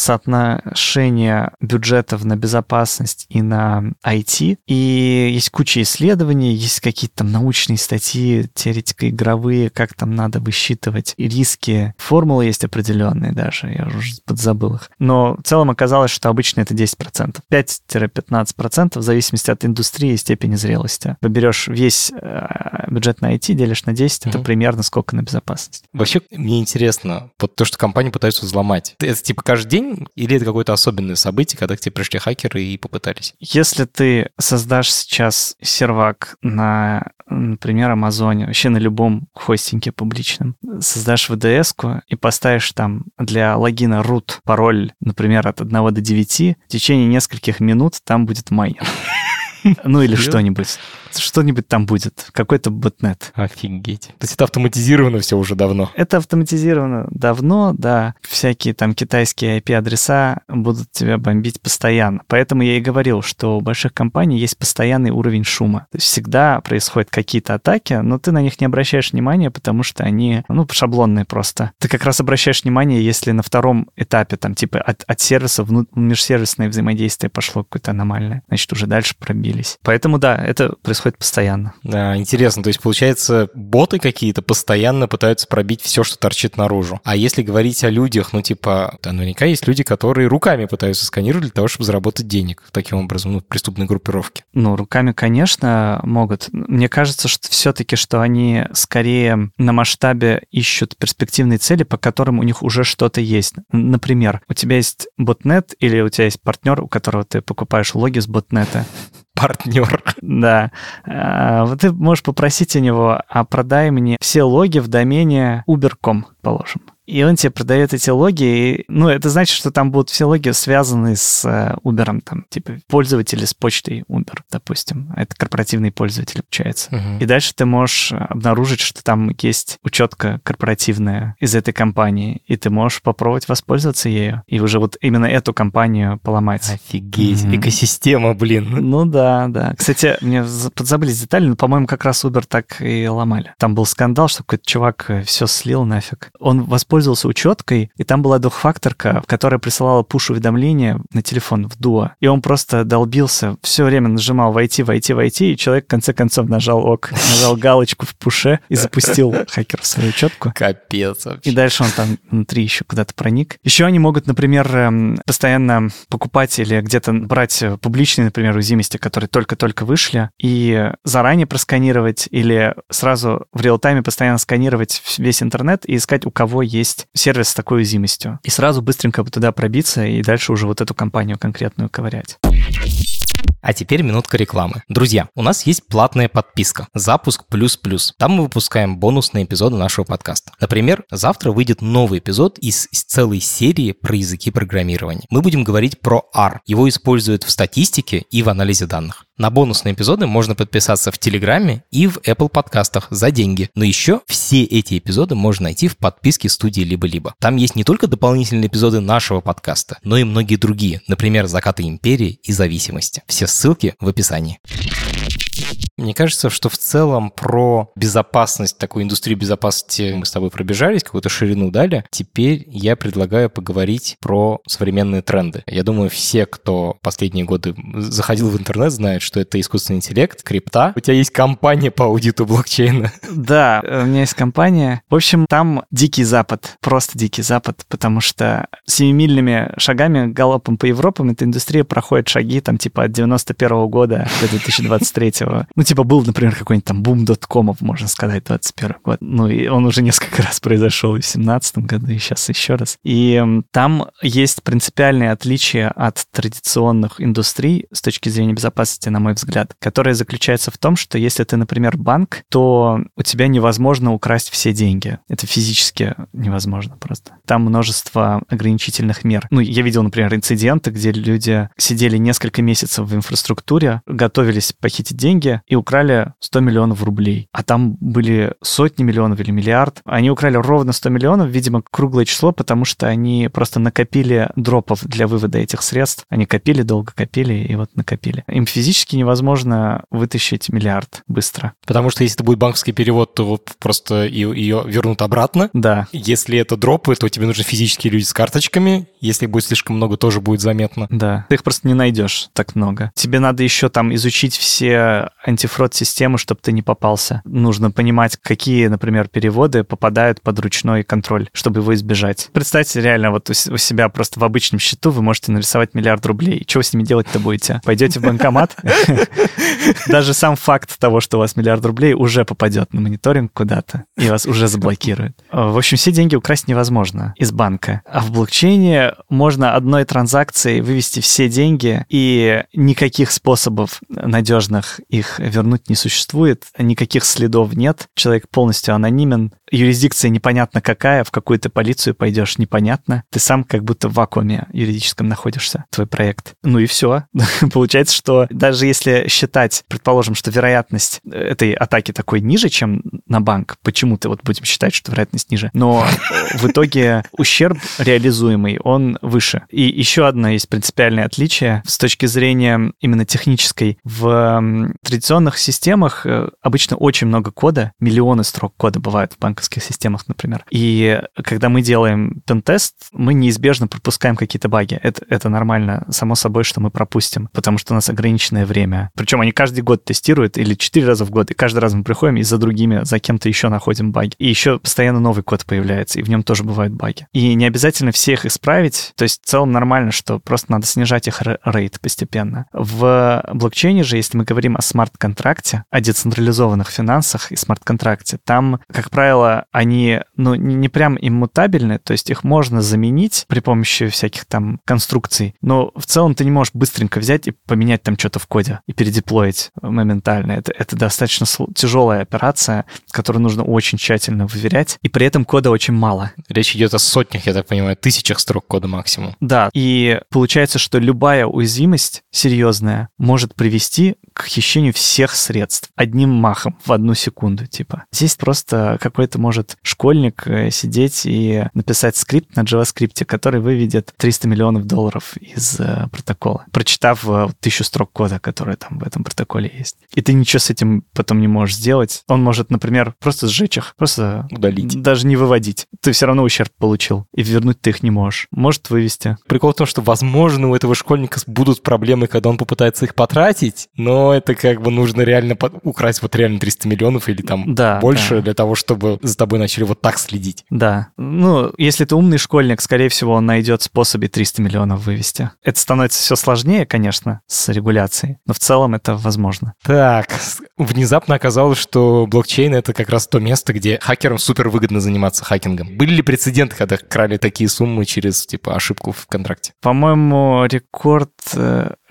соотношения бюджетов на безопасность и на IT, и есть куча исследований, есть какие-то там научные статьи, теоретико игровые, как там надо высчитывать риски. Формулы есть определенные даже, я уже подзабыл их. Но в целом оказалось, что обычно это 10%. 5-15% в зависимости от индустрии и степени зрелости. Вы берешь весь э, бюджет на IT, делишь на 10, mm-hmm. это примерно сколько на безопасность. Вообще, мне интересно, вот то, что компании пытаются взломать, это типа каждый день или это какое-то особенное событие, когда к тебе пришли хакеры и попытались? Если ты создашь сейчас сервак на, например, Амазоне, вообще на любом хостинге публичном, создашь VDS-ку и поставишь там для логина root пароль, например, от 1 до 9, в течение нескольких минут там будет майнер. Ну или что-нибудь. Что-нибудь там будет. Какой-то ботнет. Офигеть. То есть это автоматизировано все уже давно? Это автоматизировано давно, да. Всякие там китайские IP-адреса будут тебя бомбить постоянно. Поэтому я и говорил, что у больших компаний есть постоянный уровень шума. То есть всегда происходят какие-то атаки, но ты на них не обращаешь внимания, потому что они, ну, шаблонные просто. Ты как раз обращаешь внимание, если на втором этапе, там, типа, от, от сервиса в межсервисное взаимодействие пошло какое-то аномальное, значит, уже дальше пробили появились. Поэтому да, это происходит постоянно. Да, интересно. То есть, получается, боты какие-то постоянно пытаются пробить все, что торчит наружу. А если говорить о людях, ну, типа, да, наверняка есть люди, которые руками пытаются сканировать для того, чтобы заработать денег таким образом, ну, преступной группировки. Ну, руками, конечно, могут. Мне кажется, что все-таки, что они скорее на масштабе ищут перспективные цели, по которым у них уже что-то есть. Например, у тебя есть ботнет или у тебя есть партнер, у которого ты покупаешь логи с ботнета, партнер. Да. А, вот ты можешь попросить у него, а продай мне все логи в домене uber.com, положим. И он тебе продает эти логи, и, ну, это значит, что там будут все логи связаны с э, Uber, там, типа, пользователи с почтой Uber, допустим. Это корпоративный пользователь получается. Мгм. И дальше ты можешь обнаружить, что там есть учетка корпоративная из этой компании, и ты можешь попробовать воспользоваться ею, и уже вот именно эту компанию поломать. Офигеть, Мгм. экосистема, блин. Ну да, да. Кстати, мне за- подзабылись детали, но, по-моему, как раз Uber так и ломали. Там был скандал, что какой-то чувак все слил нафиг. Он воспользовался учеткой, и там была двухфакторка, которая присылала пуш-уведомления на телефон в дуо. И он просто долбился, все время нажимал «Войти, войти, войти», и человек в конце концов нажал «Ок», нажал галочку в пуше и запустил хакер в свою учетку. Капец вообще. И дальше он там внутри еще куда-то проник. Еще они могут, например, эм, постоянно покупать или где-то брать публичные, например, уязвимости, которые только-только вышли, и заранее просканировать или сразу в реал-тайме постоянно сканировать весь интернет и искать, у кого есть сервис с такой уязвимостью. И сразу быстренько туда пробиться и дальше уже вот эту компанию конкретную ковырять. А теперь минутка рекламы. Друзья, у нас есть платная подписка «Запуск плюс плюс». Там мы выпускаем бонусные эпизоды нашего подкаста. Например, завтра выйдет новый эпизод из целой серии про языки программирования. Мы будем говорить про R. Его используют в статистике и в анализе данных. На бонусные эпизоды можно подписаться в Телеграме и в Apple подкастах за деньги. Но еще все эти эпизоды можно найти в подписке студии «Либо-либо». Там есть не только дополнительные эпизоды нашего подкаста, но и многие другие, например, «Закаты империи» и «Зависимости». Все ссылки в описании. Мне кажется, что в целом про безопасность, такую индустрию безопасности мы с тобой пробежались, какую-то ширину дали. Теперь я предлагаю поговорить про современные тренды. Я думаю, все, кто последние годы заходил в интернет, знают, что это искусственный интеллект, крипта. У тебя есть компания по аудиту блокчейна. Да, э, у меня есть компания. В общем, там дикий запад, просто дикий запад, потому что семимильными шагами галопом по Европам эта индустрия проходит шаги там типа от 91 года до 2023. Ну, типа был, например, какой-нибудь там бум доткомов, можно сказать, 21 год. Ну, и он уже несколько раз произошел и в 17 году, и сейчас еще раз. И там есть принципиальные отличия от традиционных индустрий с точки зрения безопасности, на мой взгляд, которое заключается в том, что если ты, например, банк, то у тебя невозможно украсть все деньги. Это физически невозможно просто. Там множество ограничительных мер. Ну, я видел, например, инциденты, где люди сидели несколько месяцев в инфраструктуре, готовились похитить деньги и украли 100 миллионов рублей. А там были сотни миллионов или миллиард. Они украли ровно 100 миллионов, видимо, круглое число, потому что они просто накопили дропов для вывода этих средств. Они копили, долго копили и вот накопили. Им физически невозможно вытащить миллиард быстро. Потому что если это будет банковский перевод, то просто ее, вернут обратно. Да, Если это дропы, то тебе нужны физические люди с карточками. Если будет слишком много, тоже будет заметно. Да, ты их просто не найдешь так много. Тебе надо еще там изучить все антифрод-системы, чтобы ты не попался. Нужно понимать, какие, например, переводы попадают под ручной контроль, чтобы его избежать. Представьте, реально, вот у себя просто в обычном счету вы можете нарисовать миллиард рублей. Вы с ними делать-то будете? Пойдете в банкомат? Даже сам факт того, что у вас миллиард рублей уже попадет на мониторинг куда-то, и вас уже заблокируют. В общем, все деньги украсть невозможно из банка. А в блокчейне можно одной транзакцией вывести все деньги, и никаких способов надежных их вернуть не существует, никаких следов нет, человек полностью анонимен, юрисдикция непонятно какая, в какую ты полицию пойдешь непонятно, ты сам как будто в вакууме юридическом находишься, твой проект. Ну и все. Получается, что даже если считать, предположим, что вероятность этой атаки такой ниже, чем на банк, почему-то вот будем считать, что вероятность ниже, но в итоге ущерб реализуемый, он выше. И еще одно есть принципиальное отличие с точки зрения именно технической. В традиционных системах э, обычно очень много кода, миллионы строк кода бывают в банковских системах, например. И когда мы делаем пентест, мы неизбежно пропускаем какие-то баги. Это, это нормально, само собой, что мы пропустим, потому что у нас ограниченное время. Причем они каждый год тестируют или четыре раза в год, и каждый раз мы приходим и за другими, за кем-то еще находим баги. И еще постоянно новый код появляется, и в нем тоже бывают баги. И не обязательно все их исправить, то есть в целом нормально, что просто надо снижать их рейд постепенно. В блокчейне же, если мы говорим о смарт-контракте, о децентрализованных финансах и смарт-контракте, там, как правило, они, ну, не прям иммутабельны, то есть их можно заменить при помощи всяких там конструкций, но в целом ты не можешь быстренько взять и поменять там что-то в коде и передеплоить моментально. Это, это достаточно тяжелая операция, которую нужно очень тщательно выверять, и при этом кода очень мало. Речь идет о сотнях, я так понимаю, тысячах строк кода максимум. Да, и получается, что любая уязвимость серьезная может привести к хищению всех средств одним махом в одну секунду, типа. Здесь просто какой-то может школьник э, сидеть и написать скрипт на JavaScript, который выведет 300 миллионов долларов из э, протокола, прочитав э, тысячу строк кода, которые там в этом протоколе есть. И ты ничего с этим потом не можешь сделать. Он может, например, просто сжечь их, просто удалить. Даже не выводить. Ты все равно ущерб получил, и вернуть ты их не можешь. Может вывести. Прикол в том, что, возможно, у этого школьника будут проблемы, когда он попытается их потратить, но это как бы нужно реально под... украсть вот реально 300 миллионов или там да, больше да. для того, чтобы за тобой начали вот так следить. Да. Ну, если ты умный школьник, скорее всего, он найдет способы 300 миллионов вывести. Это становится все сложнее, конечно, с регуляцией, но в целом это возможно. Так, внезапно оказалось, что блокчейн — это как раз то место, где хакерам супер выгодно заниматься хакингом. Были ли прецеденты, когда крали такие суммы через, типа, ошибку в контракте? По-моему, рекорд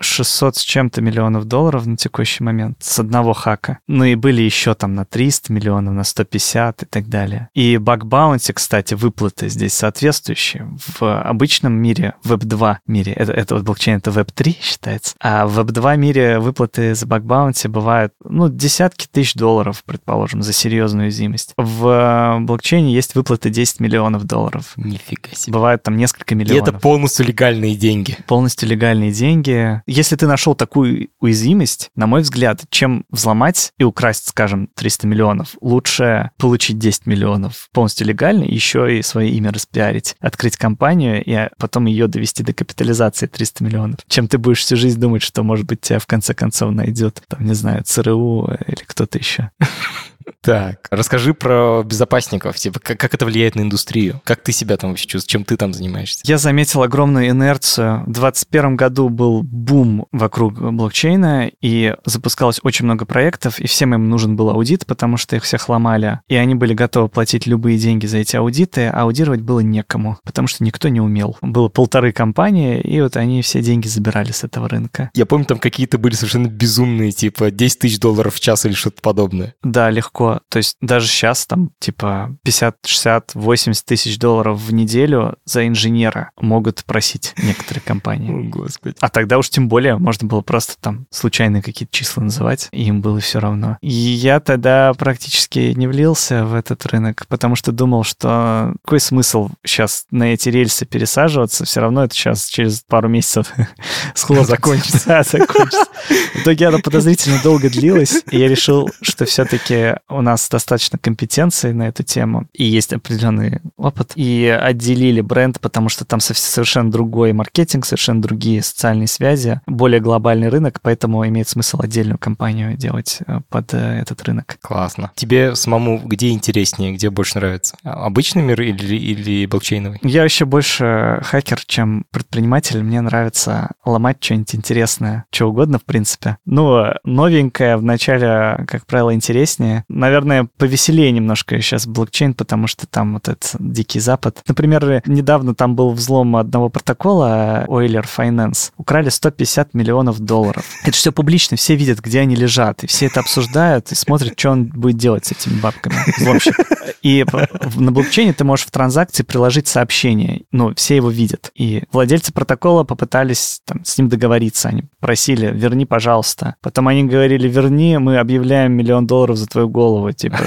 600 э, с чем-то миллионов долларов на текущий момент с одного хака. Ну и были еще там на 300 миллионов, на 150 и так далее. И bug bounty, кстати, выплаты здесь соответствующие. В обычном мире, в Web2 мире, это, это вот блокчейн, это Web3 считается, а в Web2 мире выплаты за bug bounty бывают, ну, десятки тысяч долларов, предположим, за серьезную уязвимость. В блокчейне есть выплаты 10 миллионов долларов. Нифига себе. Бывает там несколько миллионов. И это полностью легальные деньги. Полностью легальные деньги. Если ты нашел такую уязвимость, на мой взгляд, чем взломать и украсть, скажем, 300 миллионов, лучше получить 10 миллионов полностью легально, еще и свое имя распиарить, открыть компанию и потом ее довести до капитализации 300 миллионов, чем ты будешь всю жизнь думать, что, может быть, тебя в конце концов найдет, там, не знаю, ЦРУ или кто-то еще. Так, расскажи про безопасников, типа, как, как это влияет на индустрию? Как ты себя там вообще чувствуешь? Чем ты там занимаешься? Я заметил огромную инерцию. В 2021 году был бум вокруг блокчейна, и запускалось очень много проектов, и всем им нужен был аудит, потому что их всех ломали, и они были готовы платить любые деньги за эти аудиты, а аудировать было некому, потому что никто не умел. Было полторы компании, и вот они все деньги забирали с этого рынка. Я помню, там какие-то были совершенно безумные, типа 10 тысяч долларов в час или что-то подобное. Да, легко. То есть даже сейчас там типа 50, 60, 80 тысяч долларов в неделю за инженера могут просить некоторые компании. О, Господи. А тогда уж тем более можно было просто там случайные какие-то числа называть, и им было все равно. И я тогда практически не влился в этот рынок, потому что думал, что какой смысл сейчас на эти рельсы пересаживаться, все равно это сейчас через пару месяцев схлопнется. Закончится. закончится. В итоге оно подозрительно долго длилось, и я решил, что все-таки у нас достаточно компетенции на эту тему, и есть определенный опыт. И отделили бренд, потому что там совершенно другой маркетинг, совершенно другие социальные связи, более глобальный рынок, поэтому имеет смысл отдельную компанию делать э, под э, этот рынок. Классно. Тебе самому где интереснее, где больше нравится? Обычный мир или, или блокчейновый? Я вообще больше хакер, чем предприниматель. Мне нравится ломать что-нибудь интересное, что угодно, в принципе. Ну, новенькое вначале, как правило, интереснее. Наверное, повеселее немножко сейчас блокчейн, потому что там вот этот дикий запад. Например, недавно там был взлом одного протокола Euler Finance. Украли 150 миллионов долларов. Это все публично, все видят, где они лежат, и все это обсуждают и смотрят, что он будет делать с этими бабками, взломщик. И на блокчейне ты можешь в транзакции приложить сообщение, ну, все его видят. И владельцы протокола попытались там, с ним договориться, они просили, верни, пожалуйста. Потом они говорили, верни, мы объявляем миллион долларов за твою голову, типа,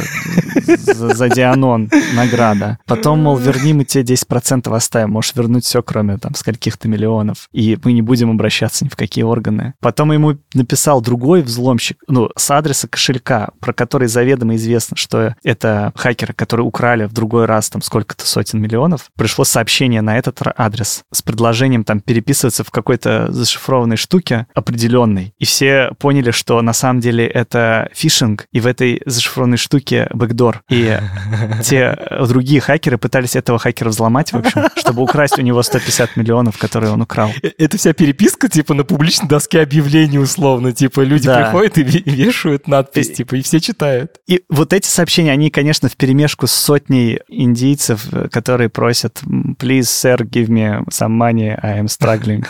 за, за Дианон награда. Потом, мол, верни, мы тебе 10% оставим, можешь вернуть все, кроме там скольких-то миллионов, и мы не будем обращаться ни в какие органы. Потом ему написал другой взломщик, ну, с адреса кошелька, про который заведомо известно, что это хакеры, которые украли в другой раз там сколько-то сотен миллионов, пришло сообщение на этот адрес с предложением там переписываться в какой-то зашифрованной штуке определенной. И все поняли, что на самом деле это фишинг, и в этой зашифрованной зашифрованной штуки бэкдор. И те другие хакеры пытались этого хакера взломать, в общем, чтобы украсть у него 150 миллионов, которые он украл. Э, это вся переписка, типа, на публичной доске объявлений, условно. Типа, люди да. приходят и вешают надпись, типа, и все читают. И вот эти сообщения, они, конечно, в перемешку с сотней индийцев, которые просят «Please, sir, give me some money, I am struggling.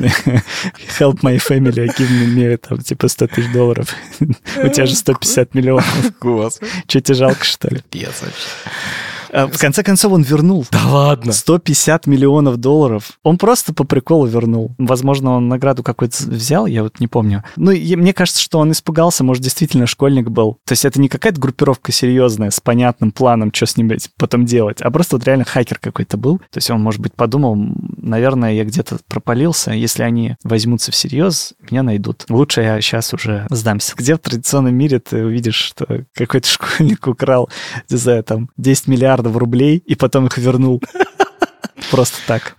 Help my family, give me, там, типа, 100 тысяч долларов. У тебя же 150 миллионов. Господи. Че, тебе жалко, что ли? Пиздец вообще. А, в конце концов, он вернул. Да ладно. 150 миллионов долларов. Он просто по приколу вернул. Возможно, он награду какую-то взял, я вот не помню. Ну, и мне кажется, что он испугался, может, действительно школьник был. То есть это не какая-то группировка серьезная, с понятным планом, что с ним потом делать, а просто вот реально хакер какой-то был. То есть он, может быть, подумал, наверное, я где-то пропалился, если они возьмутся всерьез, меня найдут. Лучше я сейчас уже сдамся. Где в традиционном мире ты увидишь, что какой-то школьник украл, не знаю, там 10 миллиардов миллиардов рублей и потом их вернул. Просто так.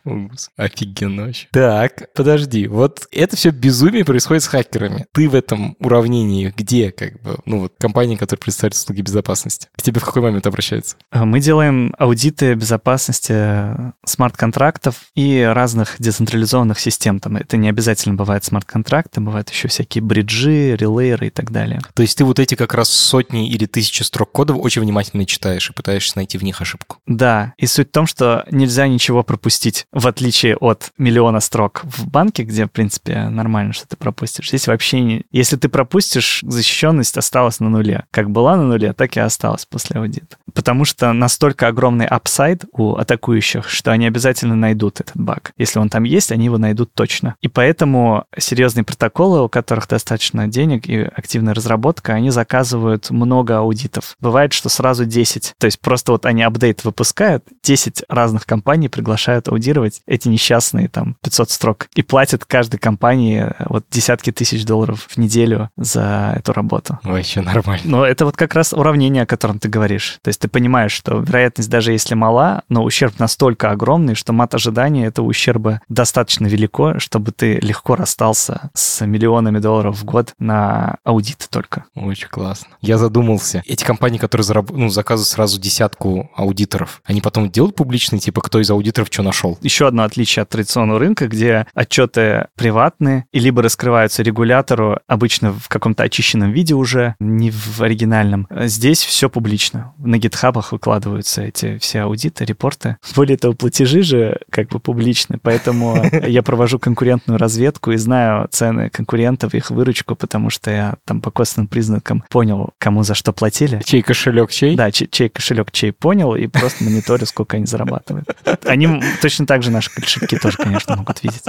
Офигенно вообще. Так, подожди. Вот это все безумие происходит с хакерами. Ты в этом уравнении где, как бы, ну вот, компания, которая представляет услуги безопасности? К тебе в какой момент обращаются? А, мы делаем аудиты безопасности смарт-контрактов и разных децентрализованных систем. Там это не обязательно бывает смарт-контракты, бывают еще всякие bridge и, relayer ы и так далее. То есть ты вот эти как раз сотни или тысячи строк кодов очень внимательно читаешь и пытаешься найти в них ошибку. Да, и суть в том, что нельзя ничего ничего пропустить, в отличие от миллиона строк в банке, где, в принципе, нормально, что ты пропустишь. Здесь вообще не... Если ты пропустишь, защищенность осталась на нуле. Как была на нуле, так и осталась после аудита. Потому что настолько огромный upside у атакующих, что они обязательно найдут этот баг. Если он там есть, они его найдут точно. И поэтому серьезные протоколы, у которых достаточно денег и активная разработка, они заказывают много аудитов. Бывает, что сразу 10. То есть просто вот они апдейт выпускают, 10 разных компаний приглашают аудировать эти несчастные там 500 строк и платят каждой компании э, вот десятки тысяч долларов в неделю за эту работу. Вообще нормально. Но это вот как раз уравнение, о котором ты говоришь. То есть ты понимаешь, что вероятность даже если мала, но ущерб настолько огромный, что мат ожидания этого ущерба достаточно велико, чтобы ты легко расстался с миллионами долларов в год на аудиты только. Очень классно. Я задумался. Эти компании, которые зараб... ну, заказывают сразу десятку аудиторов, они потом делают публичные, типа, кто из аудиторов аудиторов что нашел. Еще одно отличие от традиционного рынка, где отчеты приватные и либо раскрываются регулятору, обычно в каком-то очищенном виде уже, не в оригинальном. Здесь все публично. На гитхабах выкладываются эти все аудиты, репорты. Более того, платежи же как бы публичны, поэтому я провожу конкурентную разведку и знаю цены конкурентов, их выручку, потому что я там по косвенным признакам понял, кому за что платили. Чей кошелек чей? Да, чей, чей кошелек чей понял, и просто мониторю, сколько они зарабатывают. Они точно так же наши кошельки тоже, конечно, могут видеть.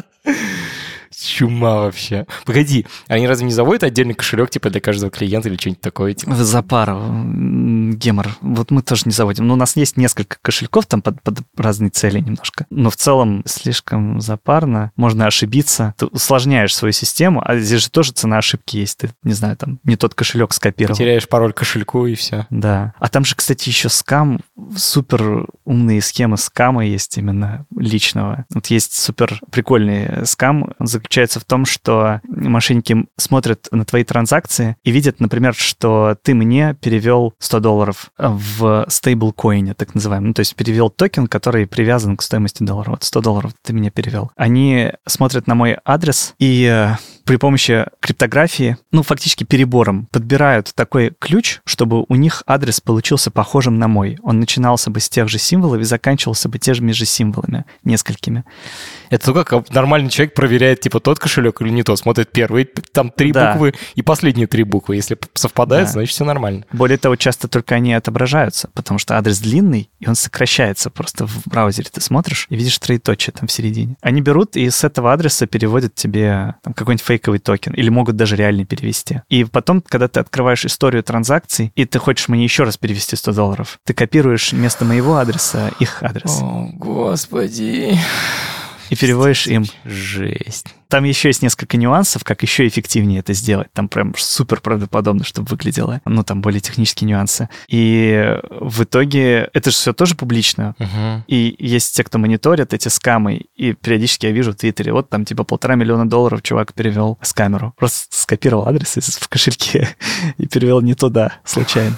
Чума вообще. Погоди, они разве не заводят отдельный кошелек, типа, для каждого клиента или что-нибудь такое? Типа? За пару. Гемор. Вот мы тоже не заводим. Но у нас есть несколько кошельков там под, под разные цели немножко. Но в целом слишком запарно. Можно ошибиться. Ты усложняешь свою систему, а здесь же тоже цена ошибки есть. Ты, не знаю, там не тот кошелек скопировал. Теряешь пароль кошельку и все. Да. А там же, кстати, еще скам. Супер умные схемы скама есть именно личного. Вот есть супер прикольный скам. Он заключается в том, что мошенники смотрят на твои транзакции и видят, например, что ты мне перевел 100 долларов в стейблкоине, так называемый. Ну, то есть перевел токен, который привязан к стоимости доллара. Вот 100 долларов ты меня перевел. Они смотрят на мой адрес и э, при помощи криптографии, ну, фактически перебором, подбирают такой ключ, чтобы у них адрес получился похожим на мой. Он начинался бы с тех же символов и заканчивался бы теми же символами, несколькими. Это то, как нормальный человек проверяет, типа, тот кошелек или не тот. Смотрит первые там три да. буквы и последние три буквы. Если совпадают, да. значит, все нормально. Более того, часто только они отображаются, потому что адрес длинный, и он сокращается просто в браузере. Ты смотришь и видишь троеточие там в середине. Они берут и с этого адреса переводят тебе там, какой-нибудь фейковый токен, или могут даже реально перевести. И потом, когда ты открываешь историю транзакций, и ты хочешь мне еще раз перевести 100 долларов, ты копируешь вместо моего адреса их адрес. О, господи и переводишь им. Жесть. Там еще есть несколько нюансов, как еще эффективнее это сделать. Там прям супер правдоподобно, чтобы выглядело. Ну, там более технические нюансы. И в итоге это же все тоже публично. Мгм. И есть те, кто мониторят эти скамы, и периодически я вижу в Твиттере, вот там типа полтора миллиона долларов чувак перевел с камеру. Просто скопировал адрес в кошельке и перевел не туда, случайно.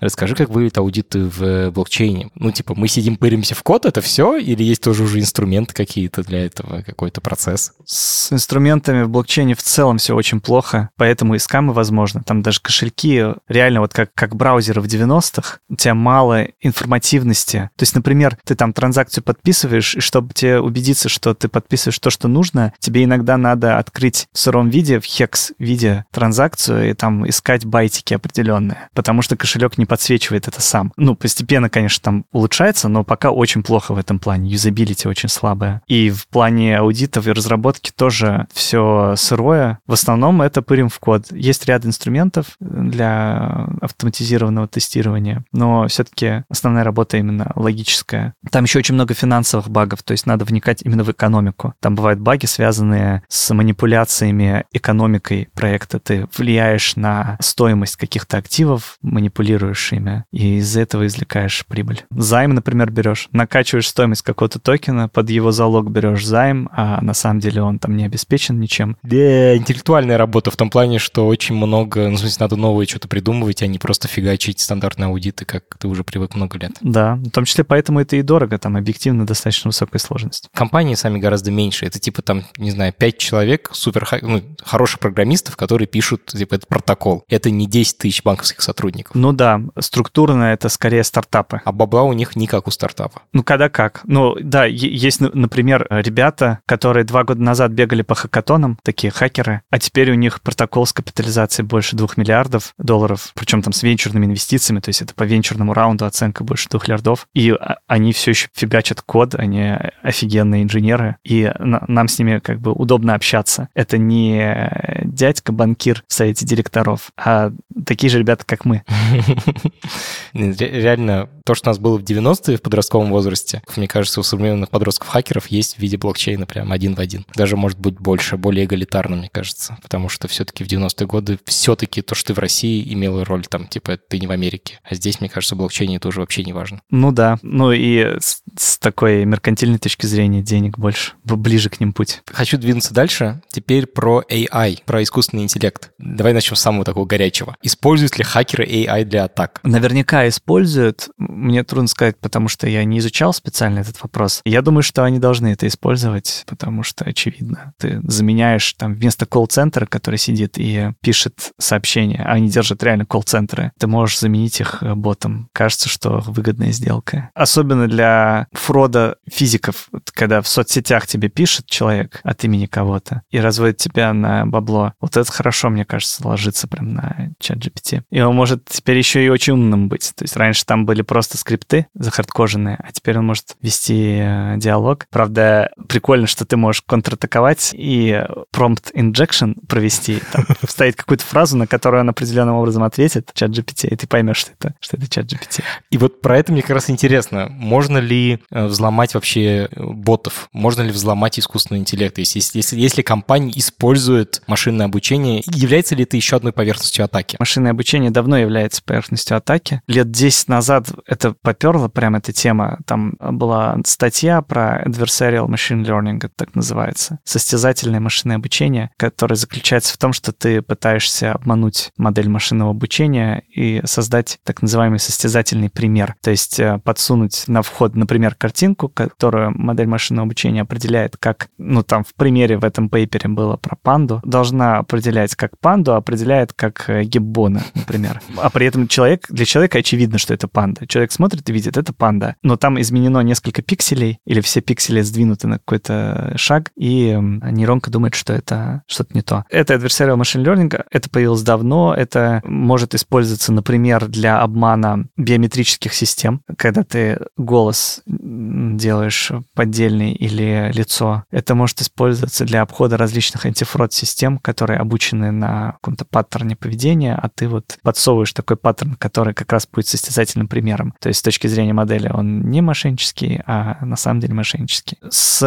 Расскажи, как выглядят аудиты в э, блокчейне. Ну, типа, мы сидим, пыримся в код, это все? Или есть тоже уже инструменты какие-то для этого, какой-то процесс? С инструментами в блокчейне в целом все очень плохо, поэтому и скамы возможно. Там даже кошельки, реально вот как, как браузеры в 90-х, у тебя мало информативности. То есть, например, ты там транзакцию подписываешь, и чтобы тебе убедиться, что ты подписываешь то, что нужно, тебе иногда надо открыть в сыром виде, в хекс виде транзакцию и там искать байтики определенные, потому что кошелек не подсвечивает это сам. Ну, постепенно, конечно, там улучшается, но пока очень плохо в этом плане. Юзабилити очень слабая. И в плане аудитов и разработки тоже все сырое. В основном это пырим в код. Есть ряд инструментов для автоматизированного тестирования, но все-таки основная работа именно логическая. Там еще очень много финансовых багов, то есть надо вникать именно в экономику. Там бывают баги, связанные с манипуляциями экономикой проекта. Ты влияешь на стоимость каких-то активов, манипулируешь ими, и из этого извлекаешь прибыль. Займ, например, берешь, накачиваешь стоимость какого-то токена, под его залог берешь займ, а на самом деле он там не обеспечен ничем. Да, интеллектуальная работа в том плане, что очень много, ну, в смысле, надо новое что-то придумывать, а не просто фигачить стандартные аудиты, как ты уже привык много лет. Да, в том числе поэтому это и дорого, там объективно достаточно высокая сложность. Компании сами гораздо меньше. Это типа там, не знаю, 5 человек, супер ну, хороших программистов, которые пишут типа этот протокол. Это не 10 тысяч банковских сотрудников. Ну да, структурно это скорее стартапы. А бабла у них не как у стартапа. Ну, когда как. Ну, да, есть, ну, например, ребята, которые два года назад бегали по хакатонам, такие хакеры, а теперь у них протокол с капитализацией больше двух миллиардов долларов, причем там с венчурными инвестициями, то есть это по венчурному раунду оценка больше двух миллиардов, и а- они все еще фигачат код, они офигенные инженеры, и на- нам с ними как бы удобно общаться. Это не дядька-банкир в совете директоров, а такие же ребята, как мы. Ре- Реально, то, что у нас было в 90-е в подростковом возрасте, мне кажется, у современных подростков-хакеров есть в виде блокчейна прям один в один. Даже, может быть, больше, более эгалитарно, мне кажется. Потому что все-таки в 90-е годы все-таки то, что ты в России, имело роль там, типа, ты не в Америке. А здесь, мне кажется, в блокчейне это уже вообще не важно. Ну да, ну и с, с такой меркантильной точки зрения денег больше, ближе к ним путь. Хочу двинуться дальше. Теперь про AI, про искусственный интеллект. Давай начнем с самого такого горячего. Используют ли хакеры AI для атак? Наверняка используют, мне трудно сказать, потому что я не изучал специально этот вопрос. Я думаю, что они должны это использовать, потому что очевидно. Ты заменяешь там вместо колл-центра, который сидит и пишет сообщения, а они держат реально колл-центры, ты можешь заменить их э, ботом. Кажется, что выгодная сделка. Особенно для фрода физиков, когда в соцсетях тебе пишет человек от имени кого-то и разводит тебя на бабло. Вот это хорошо, мне кажется, ложится прям на чат GPT. И он может теперь еще и очень умным быть. То есть раньше там были просто скрипты захардкоженные, а теперь он может вести э, диалог. Правда, прикольно, что ты можешь контратаковать и prompt injection провести, там, вставить какую-то фразу, на которую он определенным образом ответит, чат GPT, и ты поймешь, что это, что это чат GPT. И вот про это мне как раз интересно. Можно ли э, взломать вообще э, ботов? Можно ли взломать искусственный интеллект? То есть если, если, если компания использует машинное обучение, является ли это еще одной поверхностью атаки? Машинное обучение давно является поверхностью атаки. Лет 10 назад это поперло прям эта тема. Там была статья про adversarial machine learning, это так называется. Состязательное машинное обучение, которое заключается в том, что ты пытаешься обмануть модель машинного обучения и создать так называемый состязательный пример. То есть э, подсунуть на вход, например, картинку, которую модель машинного обучения определяет как, ну там в примере в этом пейпере было про панду, должна определять как панду, а определяет как э, гиббона, например. А при этом человек, для человека очевидно, что это панда. Человек смотрит и видит, это панда. Но там изменено несколько пикселей, или все пиксели сдвинуты на какой-то шаг, и нейронка думает, что это что-то не то. Это adversarial machine learning, это появилось давно, это может использоваться, например, для обмана биометрических систем, когда ты голос делаешь поддельный или лицо. Это может использоваться для обхода различных антифрод-систем, которые обучены на каком-то паттерне поведения, а ты вот подсовываешь такой паттерн, который как раз будет состязательным примером. То есть с точки зрения модели он не мошеннический, а на самом деле мошеннический. С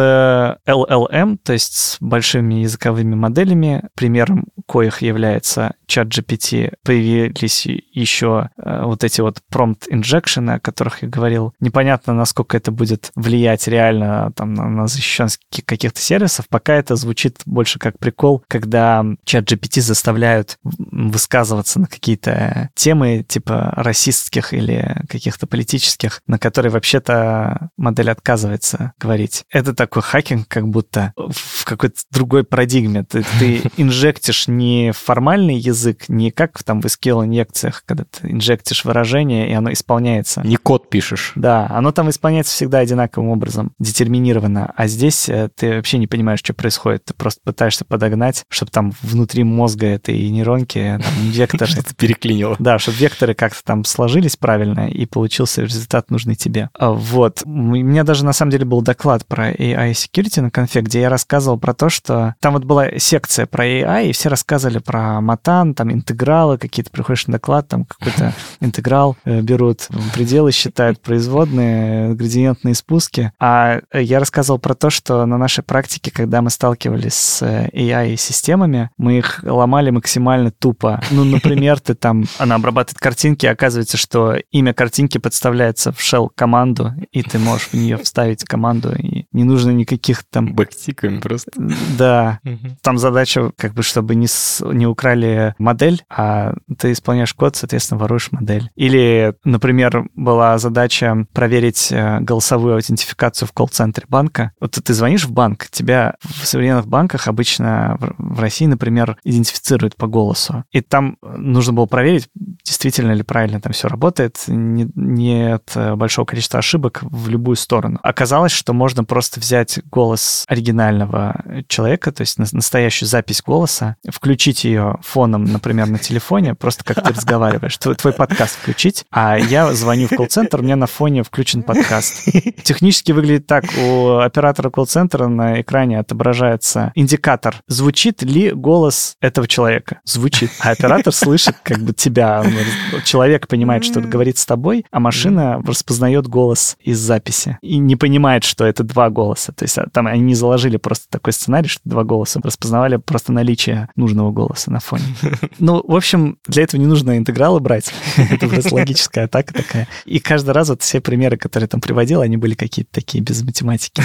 LLM, то есть с большими языковыми моделями, примером коих является чат GPT, появились еще э, вот эти вот prompt injection, о которых я говорил. Непонятно, насколько это будет влиять реально там, на, защищенность каких-то сервисов, пока это звучит больше как прикол, когда чат GPT заставляют высказываться на какие-то темы типа расистских или каких-то политических, на которые вообще-то модель отказывается говорить. Это такой хакинг, как будто в какой-то другой парадигме. Ты, ты инжектишь не формальный язык, не как там в SQL инъекциях, когда ты инжектишь выражение, и оно исполняется. Не код пишешь. Да, оно там исполняется всегда одинаковым образом, детерминированно. А здесь э, ты вообще не понимаешь, что происходит. Ты просто пытаешься подогнать, чтобы там внутри мозга этой нейронки там, векторы... Что-то переклинило. Да, чтобы векторы как-то там сложились правильно, и получился результат нужный тебе. А, вот. У меня даже на самом деле был доклад про AI security на конфе, где я рассказывал про то, что там вот была секция про AI, и все рассказывали про матан, там интегралы какие-то, приходишь на доклад, там какой-то интеграл э, берут, пределы считают, производные, градиентные спуски. А я рассказывал про то, что на нашей практике, когда мы сталкивались с AI-системами, мы их ломали максимально тупо. Ну, например, ты там, она обрабатывает картинки, оказывается, что имя картинки подставляется в shell команду, и ты можешь в нее вставить команду, и не нужно никаких там... Бэктиками просто. Да. Там задача, как бы, чтобы не, с... не украли модель, а ты исполняешь код, соответственно, воруешь модель. Или, например, была задача проверить э, голосовую аутентификацию в колл-центре банка. Вот ты звонишь в банк, тебя в современных банках обычно в России, например, идентифицируют по голосу. И там нужно было проверить, действительно ли правильно там все работает, нет э, большого количества ошибок в любую сторону. Оказалось, что можно просто взять голос оригинального человека, то есть настоящую запись голоса, включить ее фоном, например, на телефоне, просто как ты разговариваешь, твой, твой подкаст включить, а я звоню в колл-центр, у меня на фоне включен подкаст. Технически выглядит так, у оператора колл-центра на экране отображается индикатор, звучит ли голос этого человека. Звучит. А оператор слышит как бы тебя. Человек понимает, что говорит с тобой, а машина распознает голос из записи и не понимает, что это два голоса. То есть а, там они не заложили просто такой сценарий, что два голоса, распознавали просто наличие нужного голоса на фоне. Ну, в общем, для этого не нужно интегралы брать. Это просто логическая атака такая. И каждый раз вот все примеры, которые там приводил, они были какие-то такие без математики.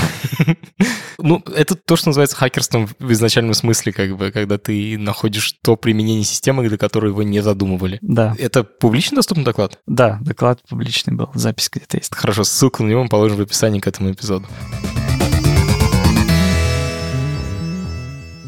Ну, это то, что называется хакерством в изначальном смысле, как бы, когда ты находишь то применение системы, для которой его не задумывали. Да. Это публично доступный доклад? Да, доклад публичный был, запись где-то есть. Хорошо, ссылку на него мы положим в описании к этому эпизоду.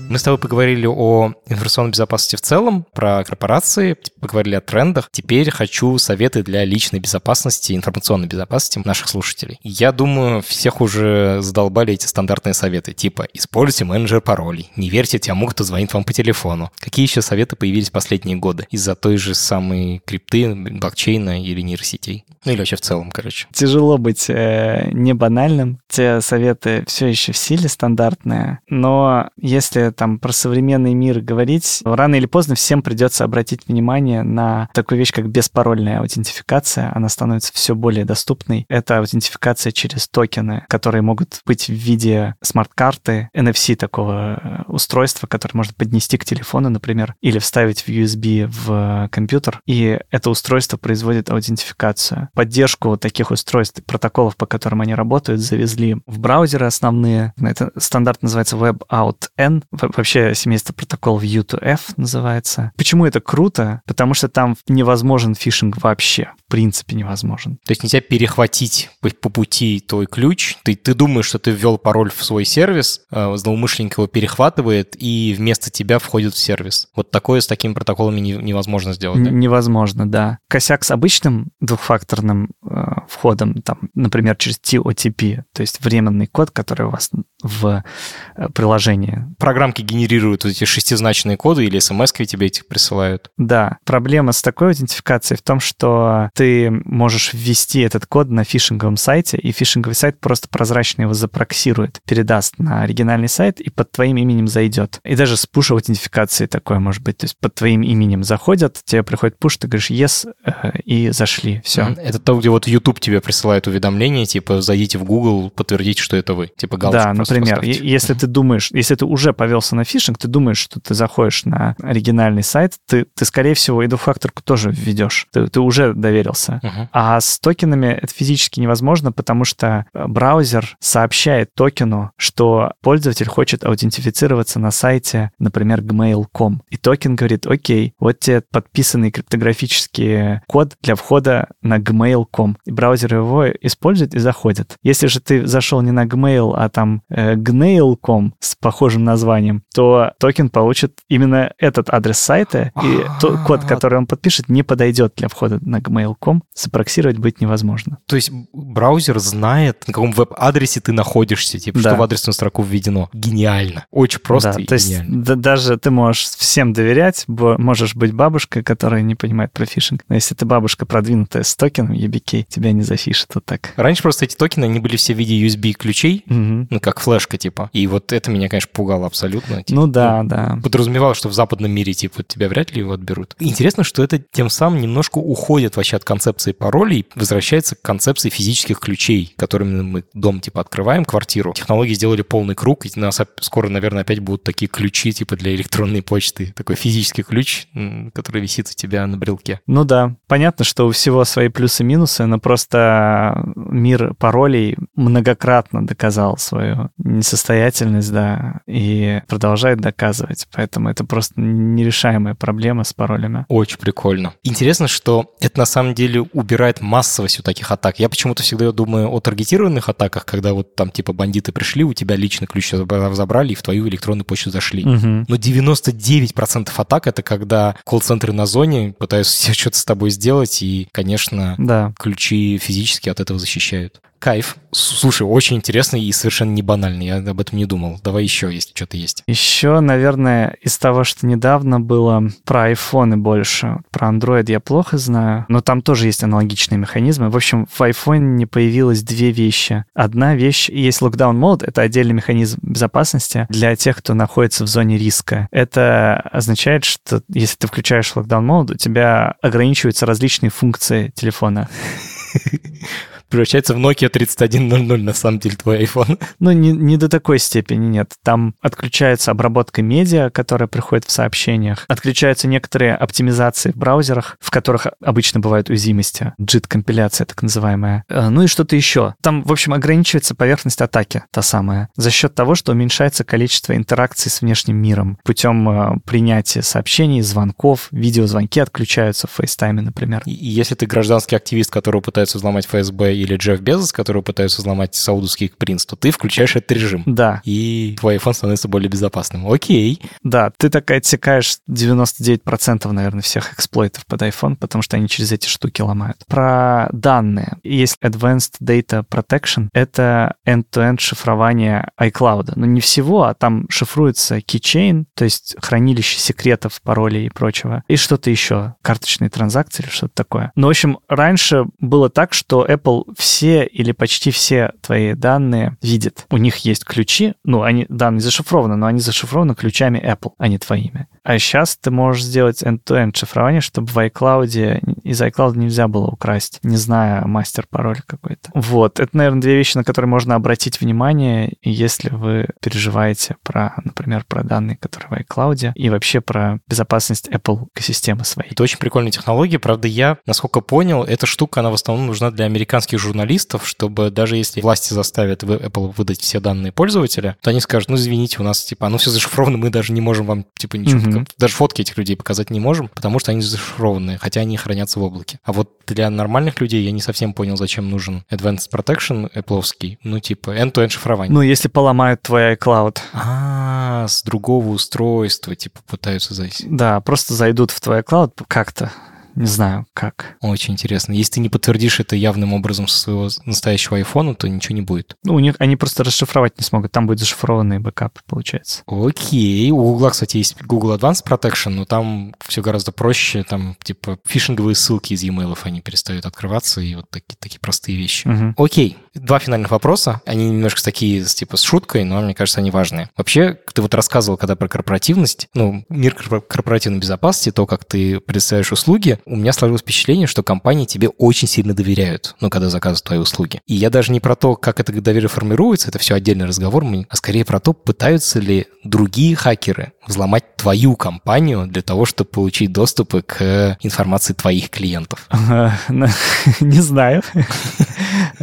Мы с тобой поговорили о информационной безопасности в целом, про корпорации, поговорили о трендах. Теперь хочу советы для личной безопасности, информационной безопасности наших слушателей. Я думаю, всех уже задолбали эти стандартные советы, типа «Используйте менеджер паролей», «Не верьте тому, кто звонит вам по телефону». Какие еще советы появились последние годы из-за той же самой крипты, блокчейна или нейросетей? Ну или вообще в целом, короче. Тяжело быть э, не банальным. Те советы все еще в силе стандартные, но если там про современный мир говорить, рано или поздно всем придется обратить внимание на такую вещь, как беспарольная аутентификация. Она становится все более доступной. Это аутентификация через токены, которые могут быть в виде смарт-карты, NFC такого э, устройства, которое можно поднести к телефону, например, или вставить в USB в компьютер. И это устройство производит аутентификацию. Поддержку таких устройств, протоколов, по которым они работают, завезли в браузеры основные. Это стандарт называется WebAuthn вообще семейство протоколов U2F называется. Почему это круто? Потому что там невозможен фишинг вообще. В принципе невозможен. То есть нельзя перехватить по, по пути твой ключ. Ты, ты думаешь, что ты ввел пароль в свой сервис, э, злоумышленник его перехватывает и вместо тебя входит в сервис. Вот такое с такими протоколами не, невозможно сделать. Да? Невозможно, да. Косяк с обычным двухфакторным э, входом, там, например, через TOTP, то есть временный код, который у вас в э, приложении. Программки генерируют вот эти шестизначные коды или смс тебе этих присылают. Да. Проблема с такой аутентификацией в том, что ты можешь ввести этот код на фишинговом сайте, и фишинговый сайт просто прозрачно его запроксирует, передаст на оригинальный сайт и под твоим именем зайдет. И даже с пуш-аутентификацией такое может быть. То есть под твоим именем заходят, тебе приходит пуш, ты говоришь yes, э, и зашли. Все. Это то, где вот YouTube тебе присылает уведомление, типа, зайдите в Google, подтвердите, что это вы. Типа галочку Да, но Например, если ты думаешь, если ты уже повелся на фишинг, ты думаешь, что ты заходишь на оригинальный сайт, ты, ты скорее всего, и двухфакторку тоже введешь. Ты, ты уже доверился. Uh-huh. А с токенами это физически невозможно, потому что э, браузер сообщает токену, что пользователь хочет аутентифицироваться на сайте, например, gmail.com. И токен говорит, окей, вот тебе подписанный криптографический код для входа на gmail.com. И браузер его использует и заходит. Если же ты зашел не на Gmail, а там э, gnail.com с похожим названием, то токен получит именно этот адрес сайта, и то, код, который он подпишет, не подойдет для входа на gmail.com. Запроксировать быть невозможно. То есть браузер знает, на каком веб-адресе ты находишься, типа, да. что в адресную строку введено. Гениально. Очень просто да, и то есть да, даже ты можешь всем доверять, можешь быть бабушкой, которая не понимает про фишинг. Но если ты бабушка продвинутая с токеном EBK, тебя не зафишит вот так. Раньше просто эти токены, они были все в виде USB-ключей, угу. ну, как флешка, типа. И вот это меня, конечно, пугало абсолютно. Типа, ну да, ну, да. Подразумевал, что в западном мире, типа, тебя вряд ли его отберут. Интересно, что это тем самым немножко уходит вообще от концепции паролей, возвращается к концепции физических ключей, которыми мы дом, типа, открываем, квартиру. Технологии сделали полный круг, и у нас скоро, наверное, опять будут такие ключи, типа, для электронной почты. Такой физический ключ, который висит у тебя на брелке. Ну да. Понятно, что у всего свои плюсы и минусы, но просто мир паролей многократно доказал свою несостоятельность, да, и продолжает доказывать. Поэтому это просто нерешаемая проблема с паролями. Очень прикольно. Интересно, что это на самом деле убирает массовость у таких атак. Я почему-то всегда думаю о таргетированных атаках, когда вот там типа бандиты пришли, у тебя лично ключ забрали и в твою электронную почту зашли. Угу. Но 99% атак это когда колл-центры на зоне пытаются что-то с тобой сделать, и, конечно, да. ключи физически от этого защищают. Кайф. Слушай, очень интересный и совершенно не банальный. Я об этом не думал. Давай еще, если что-то есть. Еще, наверное, из того, что недавно было про айфоны больше. Про Android я плохо знаю, но там тоже есть аналогичные механизмы. В общем, в iPhone появилось две вещи. Одна вещь, есть Lockdown Mode, это отдельный механизм безопасности для тех, кто находится в зоне риска. Это означает, что если ты включаешь Lockdown Mode, у тебя ограничиваются различные функции телефона превращается в Nokia 3100 на самом деле твой iPhone. Ну, не, не до такой степени, нет. Там отключается обработка медиа, которая приходит в сообщениях. Отключаются некоторые оптимизации в браузерах, в которых обычно бывают уязвимости. JIT-компиляция так называемая. Э, ну и что-то еще. Там, в общем, ограничивается поверхность атаки, та самая, за счет того, что уменьшается количество интеракций с внешним миром путем э, принятия сообщений, звонков, видеозвонки отключаются в FaceTime, например. И если ты гражданский активист, которого пытаются взломать ФСБ или Джефф Безос, который пытаются взломать саудовский принц, то ты включаешь этот режим. Да. И твой iPhone становится более безопасным. Окей. Да, ты так отсекаешь 99%, наверное, всех эксплойтов под iPhone, потому что они через эти штуки ломают. Про данные. Есть Advanced Data Protection. Это end-to-end шифрование iCloud. Но не всего, а там шифруется keychain, то есть хранилище секретов, паролей и прочего. И что-то еще. Карточные транзакции или что-то такое. Но, в общем, раньше было так, что Apple все или почти все твои данные видит. У них есть ключи, ну, они данные зашифрованы, но они зашифрованы ключами Apple, а не твоими. А сейчас ты можешь сделать end-to-end шифрование, чтобы в iCloud, из iCloud нельзя было украсть, не зная мастер-пароль какой-то. Вот, это, наверное, две вещи, на которые можно обратить внимание, если вы переживаете про, например, про данные, которые в iCloud, и вообще про безопасность Apple экосистемы своей. Это очень прикольная технология, правда, я, насколько понял, эта штука, она в основном нужна для американских журналистов, чтобы даже если власти заставят Apple выдать все данные пользователя, то они скажут, ну, извините, у нас, типа, оно все зашифровано, мы даже не можем вам, типа, ничего, mm-hmm. Даже фотки этих людей показать не можем, потому что они зашифрованные, хотя они хранятся в облаке. А вот для нормальных людей я не совсем понял, зачем нужен Advanced Protection Apple, ну, типа, end-to-end шифрование. Ну, если поломают твой iCloud. А, с другого устройства, типа, пытаются зайти. Да, просто зайдут в твой iCloud как-то. Не знаю, как. Очень интересно. Если ты не подтвердишь это явным образом со своего настоящего айфона, то ничего не будет. Ну, у них они просто расшифровать не смогут. Там будет зашифрованный бэкап, получается. Окей. У Google, кстати, есть Google Advanced Protection, но там все гораздо проще. Там, типа, фишинговые ссылки из e-mail, они перестают открываться, и вот такие, такие простые вещи. Угу. Окей. Два финальных вопроса. Они немножко такие, типа, с шуткой, но мне кажется, они важные. Вообще, ты вот рассказывал, когда про корпоративность, ну, мир корпоративной безопасности, то, как ты представляешь услуги, у меня сложилось впечатление, что компании тебе очень сильно доверяют, ну, когда заказывают твои услуги. И я даже не про то, как это доверие формируется, это все отдельный разговор, а скорее про то, пытаются ли другие хакеры взломать твою компанию для того, чтобы получить доступы к информации твоих клиентов? Не знаю.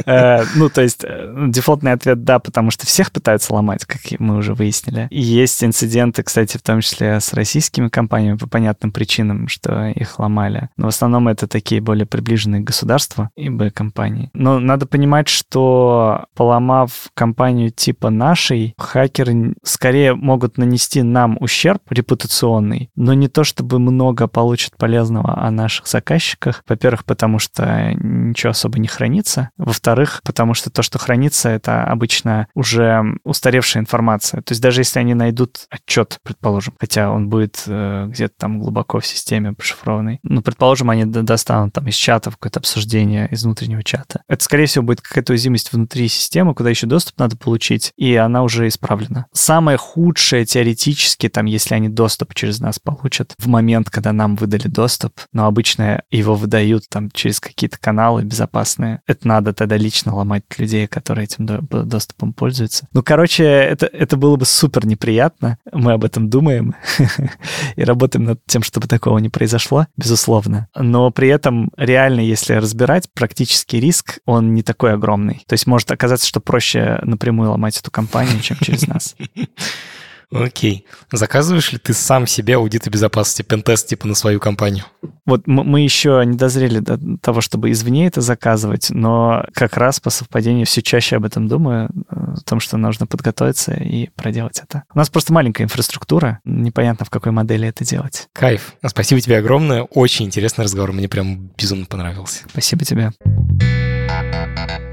Э, ну, то есть, э, дефолтный ответ «да», потому что всех пытаются ломать, как мы уже выяснили. Есть инциденты, кстати, в том числе с российскими компаниями по понятным причинам, что их ломали. Но в основном это такие более приближенные к государству и Б-компании. Но надо понимать, что поломав компанию типа нашей, хакеры скорее могут нанести нам ущерб репутационный, но не то чтобы много получат полезного о наших заказчиках. Во-первых, потому что ничего особо не хранится. Во-вторых, потому что то, что хранится, это обычно уже устаревшая информация. То есть даже если они найдут отчет, предположим, хотя он будет э, где-то там глубоко в системе пошифрованный, ну, предположим, они достанут там из чата какое-то обсуждение из внутреннего чата. Это, скорее всего, будет какая-то уязвимость внутри системы, куда еще доступ надо получить, и она уже исправлена. Самое худшее теоретически, там, если они доступ через нас получат в момент, когда нам выдали доступ, но обычно его выдают там через какие-то каналы безопасные. Это надо тогда лично ломать людей, которые этим доступом пользуются. Ну, короче, это, это было бы супер неприятно. Мы об этом думаем и работаем над тем, чтобы такого не произошло, безусловно. Но при этом реально, если разбирать, практический риск, он не такой огромный. То есть может оказаться, что проще напрямую ломать эту компанию, чем через нас. Окей. Заказываешь ли ты сам себе аудиты безопасности, пентест типа на свою компанию? Вот мы еще не дозрели до того, чтобы извне это заказывать, но как раз по совпадению все чаще об этом думаю, о том, что нужно подготовиться и проделать это. У нас просто маленькая инфраструктура, непонятно, в какой модели это делать. Кайф. Спасибо тебе огромное. Очень интересный разговор. Мне прям безумно понравился. Спасибо тебе.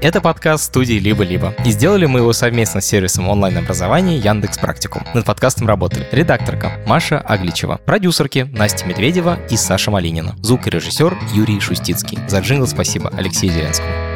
Это подкаст студии «Либо-либо». И сделали мы его совместно с сервисом онлайн-образования Яндекс Практикум. Над подкастом работали редакторка Маша Агличева, продюсерки Настя Медведева и Саша Малинина, звукорежиссер Юрий Шустицкий. За джингл спасибо Алексею Зеленскому.